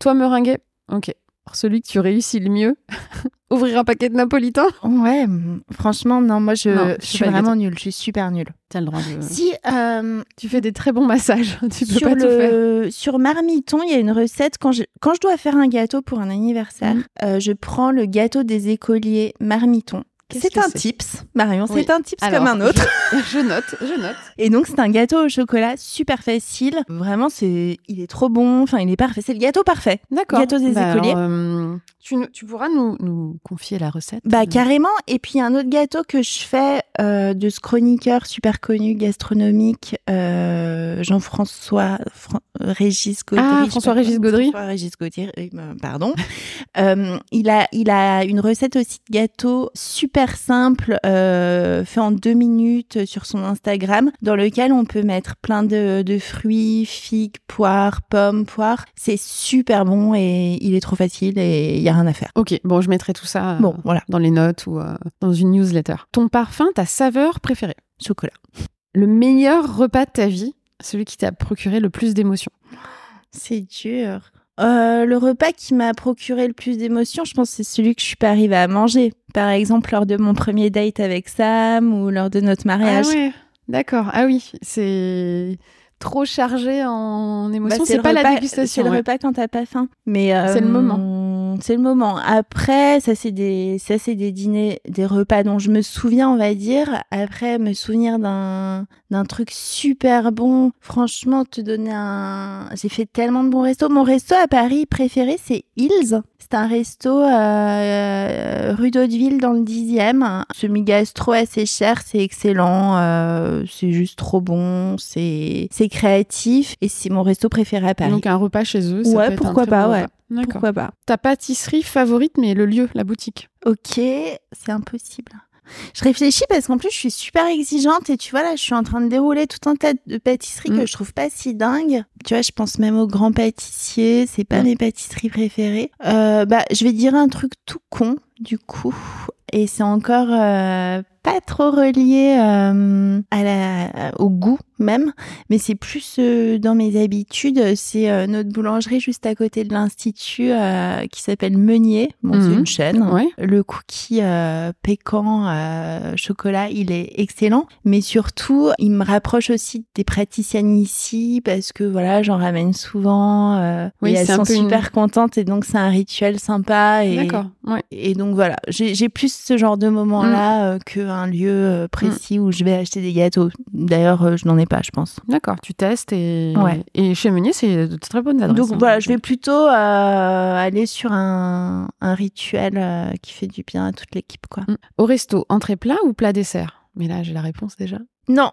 Toi, meringuée? Ok. Celui que tu réussis le mieux, ouvrir un paquet de napolitain Ouais, mm, franchement, non, moi je, Non, je c'est suis vraiment nulle. Je suis super nulle. T'as le droit de... Si, euh, Tu fais des très bons massages. tu peux sur, pas tout faire. sur Marmiton, il y a une recette. Quand je, quand je dois faire un gâteau pour un anniversaire, Mhm. euh, je prends le gâteau des écoliers Marmiton. C'est un tips, Marion, Oui. c'est un tips Alors, comme un autre. Je, je note, je note. Et donc, c'est un gâteau au chocolat super facile. Vraiment, c'est, il est trop bon. Enfin, il est parfait. C'est le gâteau parfait. D'accord. Gâteau des Bah, écoliers. alors, euh, tu, tu pourras nous, nous confier la recette Bah euh, carrément. Et puis un autre gâteau que je fais euh, de ce chroniqueur super connu gastronomique, euh, Jean-François Fran- Régis Gaudry. Ah, je sais François Régis Gaudry. François Régis Gaudry, euh, euh, pardon. Euh, il a il a une recette aussi de gâteau super simple, euh, fait en deux minutes sur son Instagram, dans lequel on peut mettre plein de, de fruits, figues, poires, pommes, poires. C'est super bon et il est trop facile et il y a rien à faire. Ok, bon, je mettrai tout ça euh, Bon, voilà, dans les notes ou dans une newsletter. Ton parfum, ta saveur préférée? Chocolat. Le meilleur repas de ta vie? Celui qui t'a procuré le plus d'émotions C'est dur. Euh, le repas qui m'a procuré le plus d'émotions, je pense c'est celui que je suis pas arrivée à manger. Par exemple, lors de mon premier date avec Sam ou lors de notre mariage. Ah ouais, d'accord. Ah oui, c'est trop chargé en Bah, émotions. c'est c'est pas la repas- dégustation. C'est le ouais. repas quand t'as pas faim. Mais euh, C'est le moment. C'est le moment. Après, ça c'est des, ça c'est des dîners, des repas dont je me souviens, on va dire. Après, me souvenir d'un, d'un truc super bon. Franchement, te donner un, j'ai fait tellement de bons restos. Mon resto à Paris préféré, c'est Hills. C'est un resto euh, rue d'Hauteville dans le dixième. Semi-gastro assez cher, c'est excellent. euh, c'est juste trop bon. C'est, c'est créatif et c'est mon resto préféré à Paris. Donc un repas chez eux. ça Ouais, peut être un pourquoi très pas, bon ouais. repas. Pourquoi pas Ta pâtisserie favorite, mais le lieu, la boutique. Ok, c'est impossible. Je réfléchis parce qu'en plus je suis super exigeante et tu vois là je suis en train de dérouler tout un tas de pâtisseries Mm. que je trouve pas si dingues. Tu vois je pense même aux grands pâtissiers, c'est pas Mm. mes pâtisseries préférées. Euh, bah je vais dire un truc tout con du coup et c'est encore euh, pas trop relié euh, à la, au goût même, mais c'est plus euh, dans mes habitudes. C'est euh, notre boulangerie juste à côté de l'institut euh, qui s'appelle Meunier. Bon, c'est Mhm. une chaîne. Ouais. Le cookie euh, pécan euh, chocolat, il est excellent, mais surtout, il me rapproche aussi des praticiennes ici parce que voilà, j'en ramène souvent euh, Oui, et elles sont peu une- super contentes et donc c'est un rituel sympa et D'accord. Ouais. et donc voilà, j'ai j'ai plus ce genre de moment-là euh, qu'un lieu euh, précis où je vais acheter des gâteaux. D'ailleurs, euh, je n'en ai pas, je pense. D'accord. Tu testes et Ouais. et chez Meunier, c'est de très bonnes adresses. Donc hein. voilà, je vais plutôt euh, aller sur un, un rituel euh, qui fait du bien à toute l'équipe, quoi. Mm. Au resto, entrée plat ou plat dessert? Mais là, j'ai la réponse déjà. Non,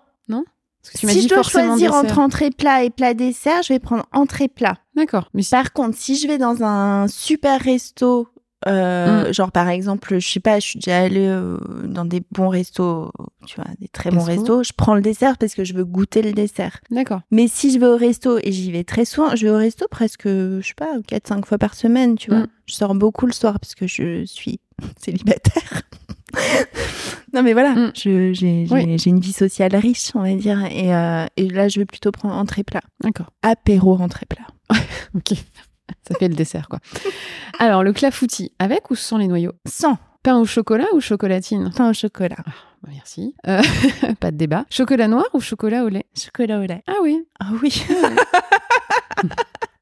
tu m'as si je dois choisir dessert. entre entrée plat et plat dessert, je vais prendre entrée plat. D'accord. Mais si- Par contre, si je vais dans un super resto, euh, genre par exemple, je sais pas, je suis déjà allée euh, dans des bons restos, tu vois, des très bons Resto. restos, je prends le dessert parce que je veux goûter le dessert. D'accord. Mais si je vais au resto, et j'y vais très souvent, je vais au resto presque, je sais pas, 4-5 fois par semaine, tu vois. Mm. Je sors beaucoup le soir parce que je suis célibataire. non mais voilà, Mm. je- j'ai j'ai- Oui. j'ai une vie sociale riche, on va dire. Et, euh, et là, je vais plutôt prendre entrée plat. D'accord. Apéro entrée plat. Ok. Ça fait le dessert, quoi. Alors, le clafoutis, avec ou sans les noyaux? Sans Pain au chocolat ou chocolatine? Pain au chocolat. Bah, Merci. Euh, pas de débat. Chocolat noir ou chocolat au lait? Chocolat au lait. Ah oui. Ah oui.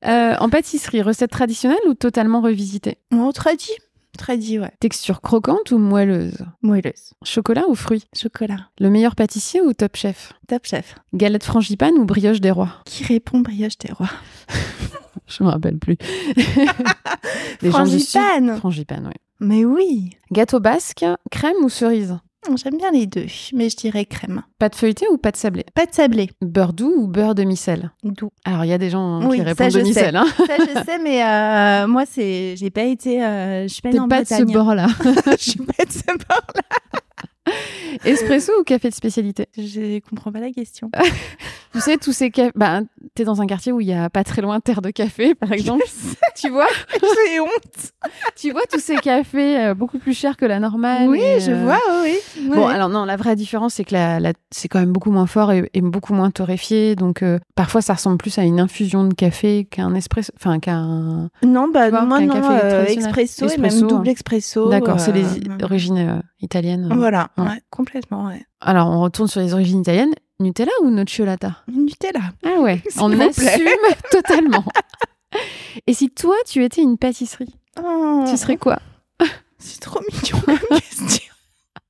Euh, en pâtisserie, recette traditionnelle ou totalement revisitée? On tradit. Tradit, ouais. Texture croquante ou moelleuse? Moelleuse. Chocolat ou fruits? Chocolat. Le meilleur pâtissier ou top chef? Top chef. Galette frangipane ou brioche des rois? Qui répond brioche des rois? Je me rappelle plus. Les gens du Sud- Frangipane. Frangipane, oui. Mais oui. Gâteau basque, crème ou cerise? J'aime bien les deux, mais je dirais crème. Pâte feuilletée ou pâte sablée? Pas de sablé. Beurre doux ou beurre demi-sel Doux. Alors, il y a des gens hein, Oui, qui répondent demi-sel. Hein. Ça, je sais, mais euh, moi, c'est, j'ai pas été, euh, je suis pas en pas de ce bord-là. je suis pas de ce bord. Espresso ou café de spécialité? Je comprends pas la question. Tu sais, tous ces cafés. Bah, t'es dans un quartier où il y a pas très loin Terre de Café, par exemple. tu vois? J'ai honte. Tu vois tous ces cafés euh, beaucoup plus chers que la normale. Oui, et, je euh, vois, oui. Bon, Ouais. alors non, la vraie différence, c'est que la, la- c'est quand même beaucoup moins fort et, et beaucoup moins torréfié. Donc, euh, parfois, ça ressemble plus à une infusion de café qu'un espresso. Enfin, qu'un. Non, bah vois, moi non, café traditionnel. expresso, et même double hein. expresso. D'accord, c'est les euh, origines italiennes. Voilà, Ouais. ouais, complètement, ouais. Alors, on retourne sur les origines italiennes. Nutella ou nocciolata? Nutella. Ah ouais, on assume totalement. Et si toi, tu étais une pâtisserie, Oh, tu serais quoi? C'est trop mignon comme question.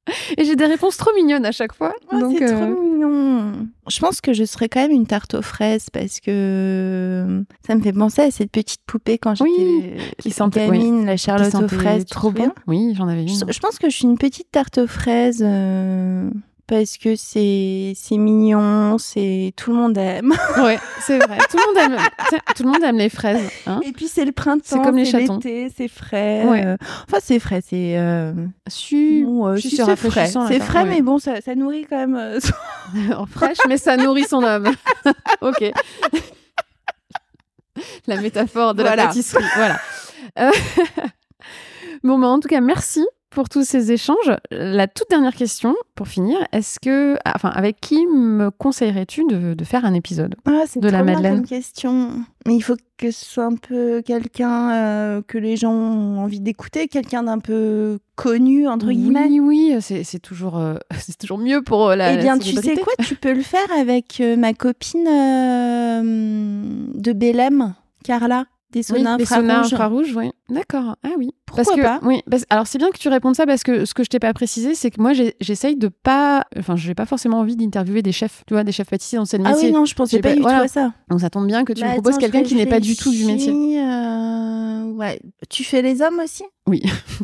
Et j'ai des réponses trop mignonnes à chaque fois. Oh, donc, c'est euh, trop mignon. Je pense que je serais quand même une tarte aux fraises parce que ça me fait penser à cette petite poupée quand j'étais Oui, qui sentait- oui. gamine, la Charlotte aux fraises. trop souviens Oui, j'en avais une. Je, je pense que je suis une petite tarte aux fraises euh, parce que c'est c'est mignon, c'est tout le monde aime. Ouais, c'est vrai. Tout le monde aime, tout le monde aime les fraises. Hein Et puis c'est le printemps, C'est comme les chatons. c'est frais. Ouais. euh, enfin c'est frais, c'est euh, Su, bon, euh, c'est frais. C'est frais, ouais. mais bon, ça, ça nourrit quand même. en fraîche, mais ça nourrit son homme. ok. La métaphore de la pâtisserie. Voilà. Bon, bah, en tout cas, merci pour tous ces échanges. La toute dernière question, pour finir, est-ce que, enfin, avec qui me conseillerais-tu de, de faire un épisode Ah, c'est De la Madeleine. comme question. Mais il faut que ce soit un peu quelqu'un euh, que les gens ont envie d'écouter, quelqu'un d'un peu connu entre guillemets. Oui, oui, c'est c'est toujours, euh, c'est toujours mieux pour euh, la. eh la bien, tu sais quoi Tu peux le faire avec ma copine de Bélem, Carla, des Oui, les saunas infrarouges. oui. D'accord. Ah oui. Pourquoi parce que, pas Oui. parce- alors c'est bien que tu répondes ça parce que ce que je t'ai pas précisé, c'est que moi j'essaye de pas, enfin, j'ai pas forcément envie d'interviewer des chefs, tu vois, des chefs pâtissiers dans ce Ah métier. oui, non, je pensais pas pas- du voilà. tout à ça. Donc ça tombe bien que tu Bah, me proposes quelqu'un qui n'est pas du tout du métier. euh, Ouais. Tu fais les hommes aussi? Oui.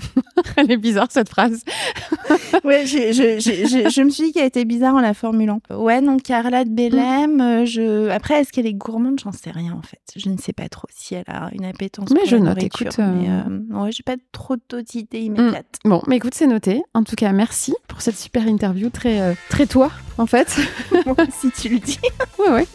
Elle est bizarre cette phrase. Ouais, je, je, je, je, je me suis dit qu'elle était bizarre en la formulant. Ouais, donc Carla de Bélem, euh, je... après, est-ce qu'elle est gourmande? J'en sais rien en fait. Je ne sais pas trop si elle a une appétence Mais pour je la note, nourriture, écoute, euh, Mais euh, ouais, j'ai pas trop d'autres idées immédiates. Bon, mais écoute, c'est noté. En tout cas, merci pour cette super interview très, euh, très toi, en fait. si tu le dis. ouais, ouais.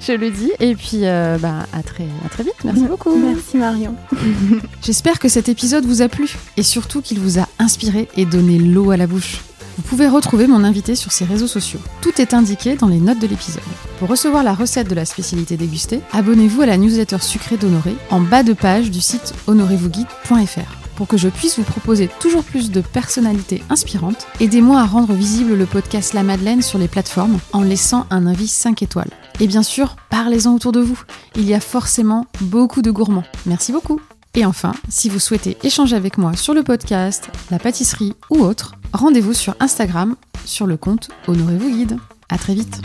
Je le dis. Et puis, euh, bah, à très, à très vite. Merci beaucoup. Merci Marion. J'espère que cet épisode vous a plu et surtout qu'il vous a inspiré et donné l'eau à la bouche. Vous pouvez retrouver mon invité sur ses réseaux sociaux. Tout est indiqué dans les notes de l'épisode. Pour recevoir la recette de la spécialité dégustée, abonnez-vous à la newsletter sucrée d'Honoré en bas de page du site honorevousguide.fr. Pour que je puisse vous proposer toujours plus de personnalités inspirantes, aidez-moi à rendre visible le podcast La Madeleine sur les plateformes en laissant un avis 5 étoiles. Et bien sûr, parlez-en autour de vous. Il y a forcément beaucoup de gourmands. Merci beaucoup. Et enfin, si vous souhaitez échanger avec moi sur le podcast, la pâtisserie ou autre, rendez-vous sur Instagram sur le compte Honorez-vous Guide. À très vite.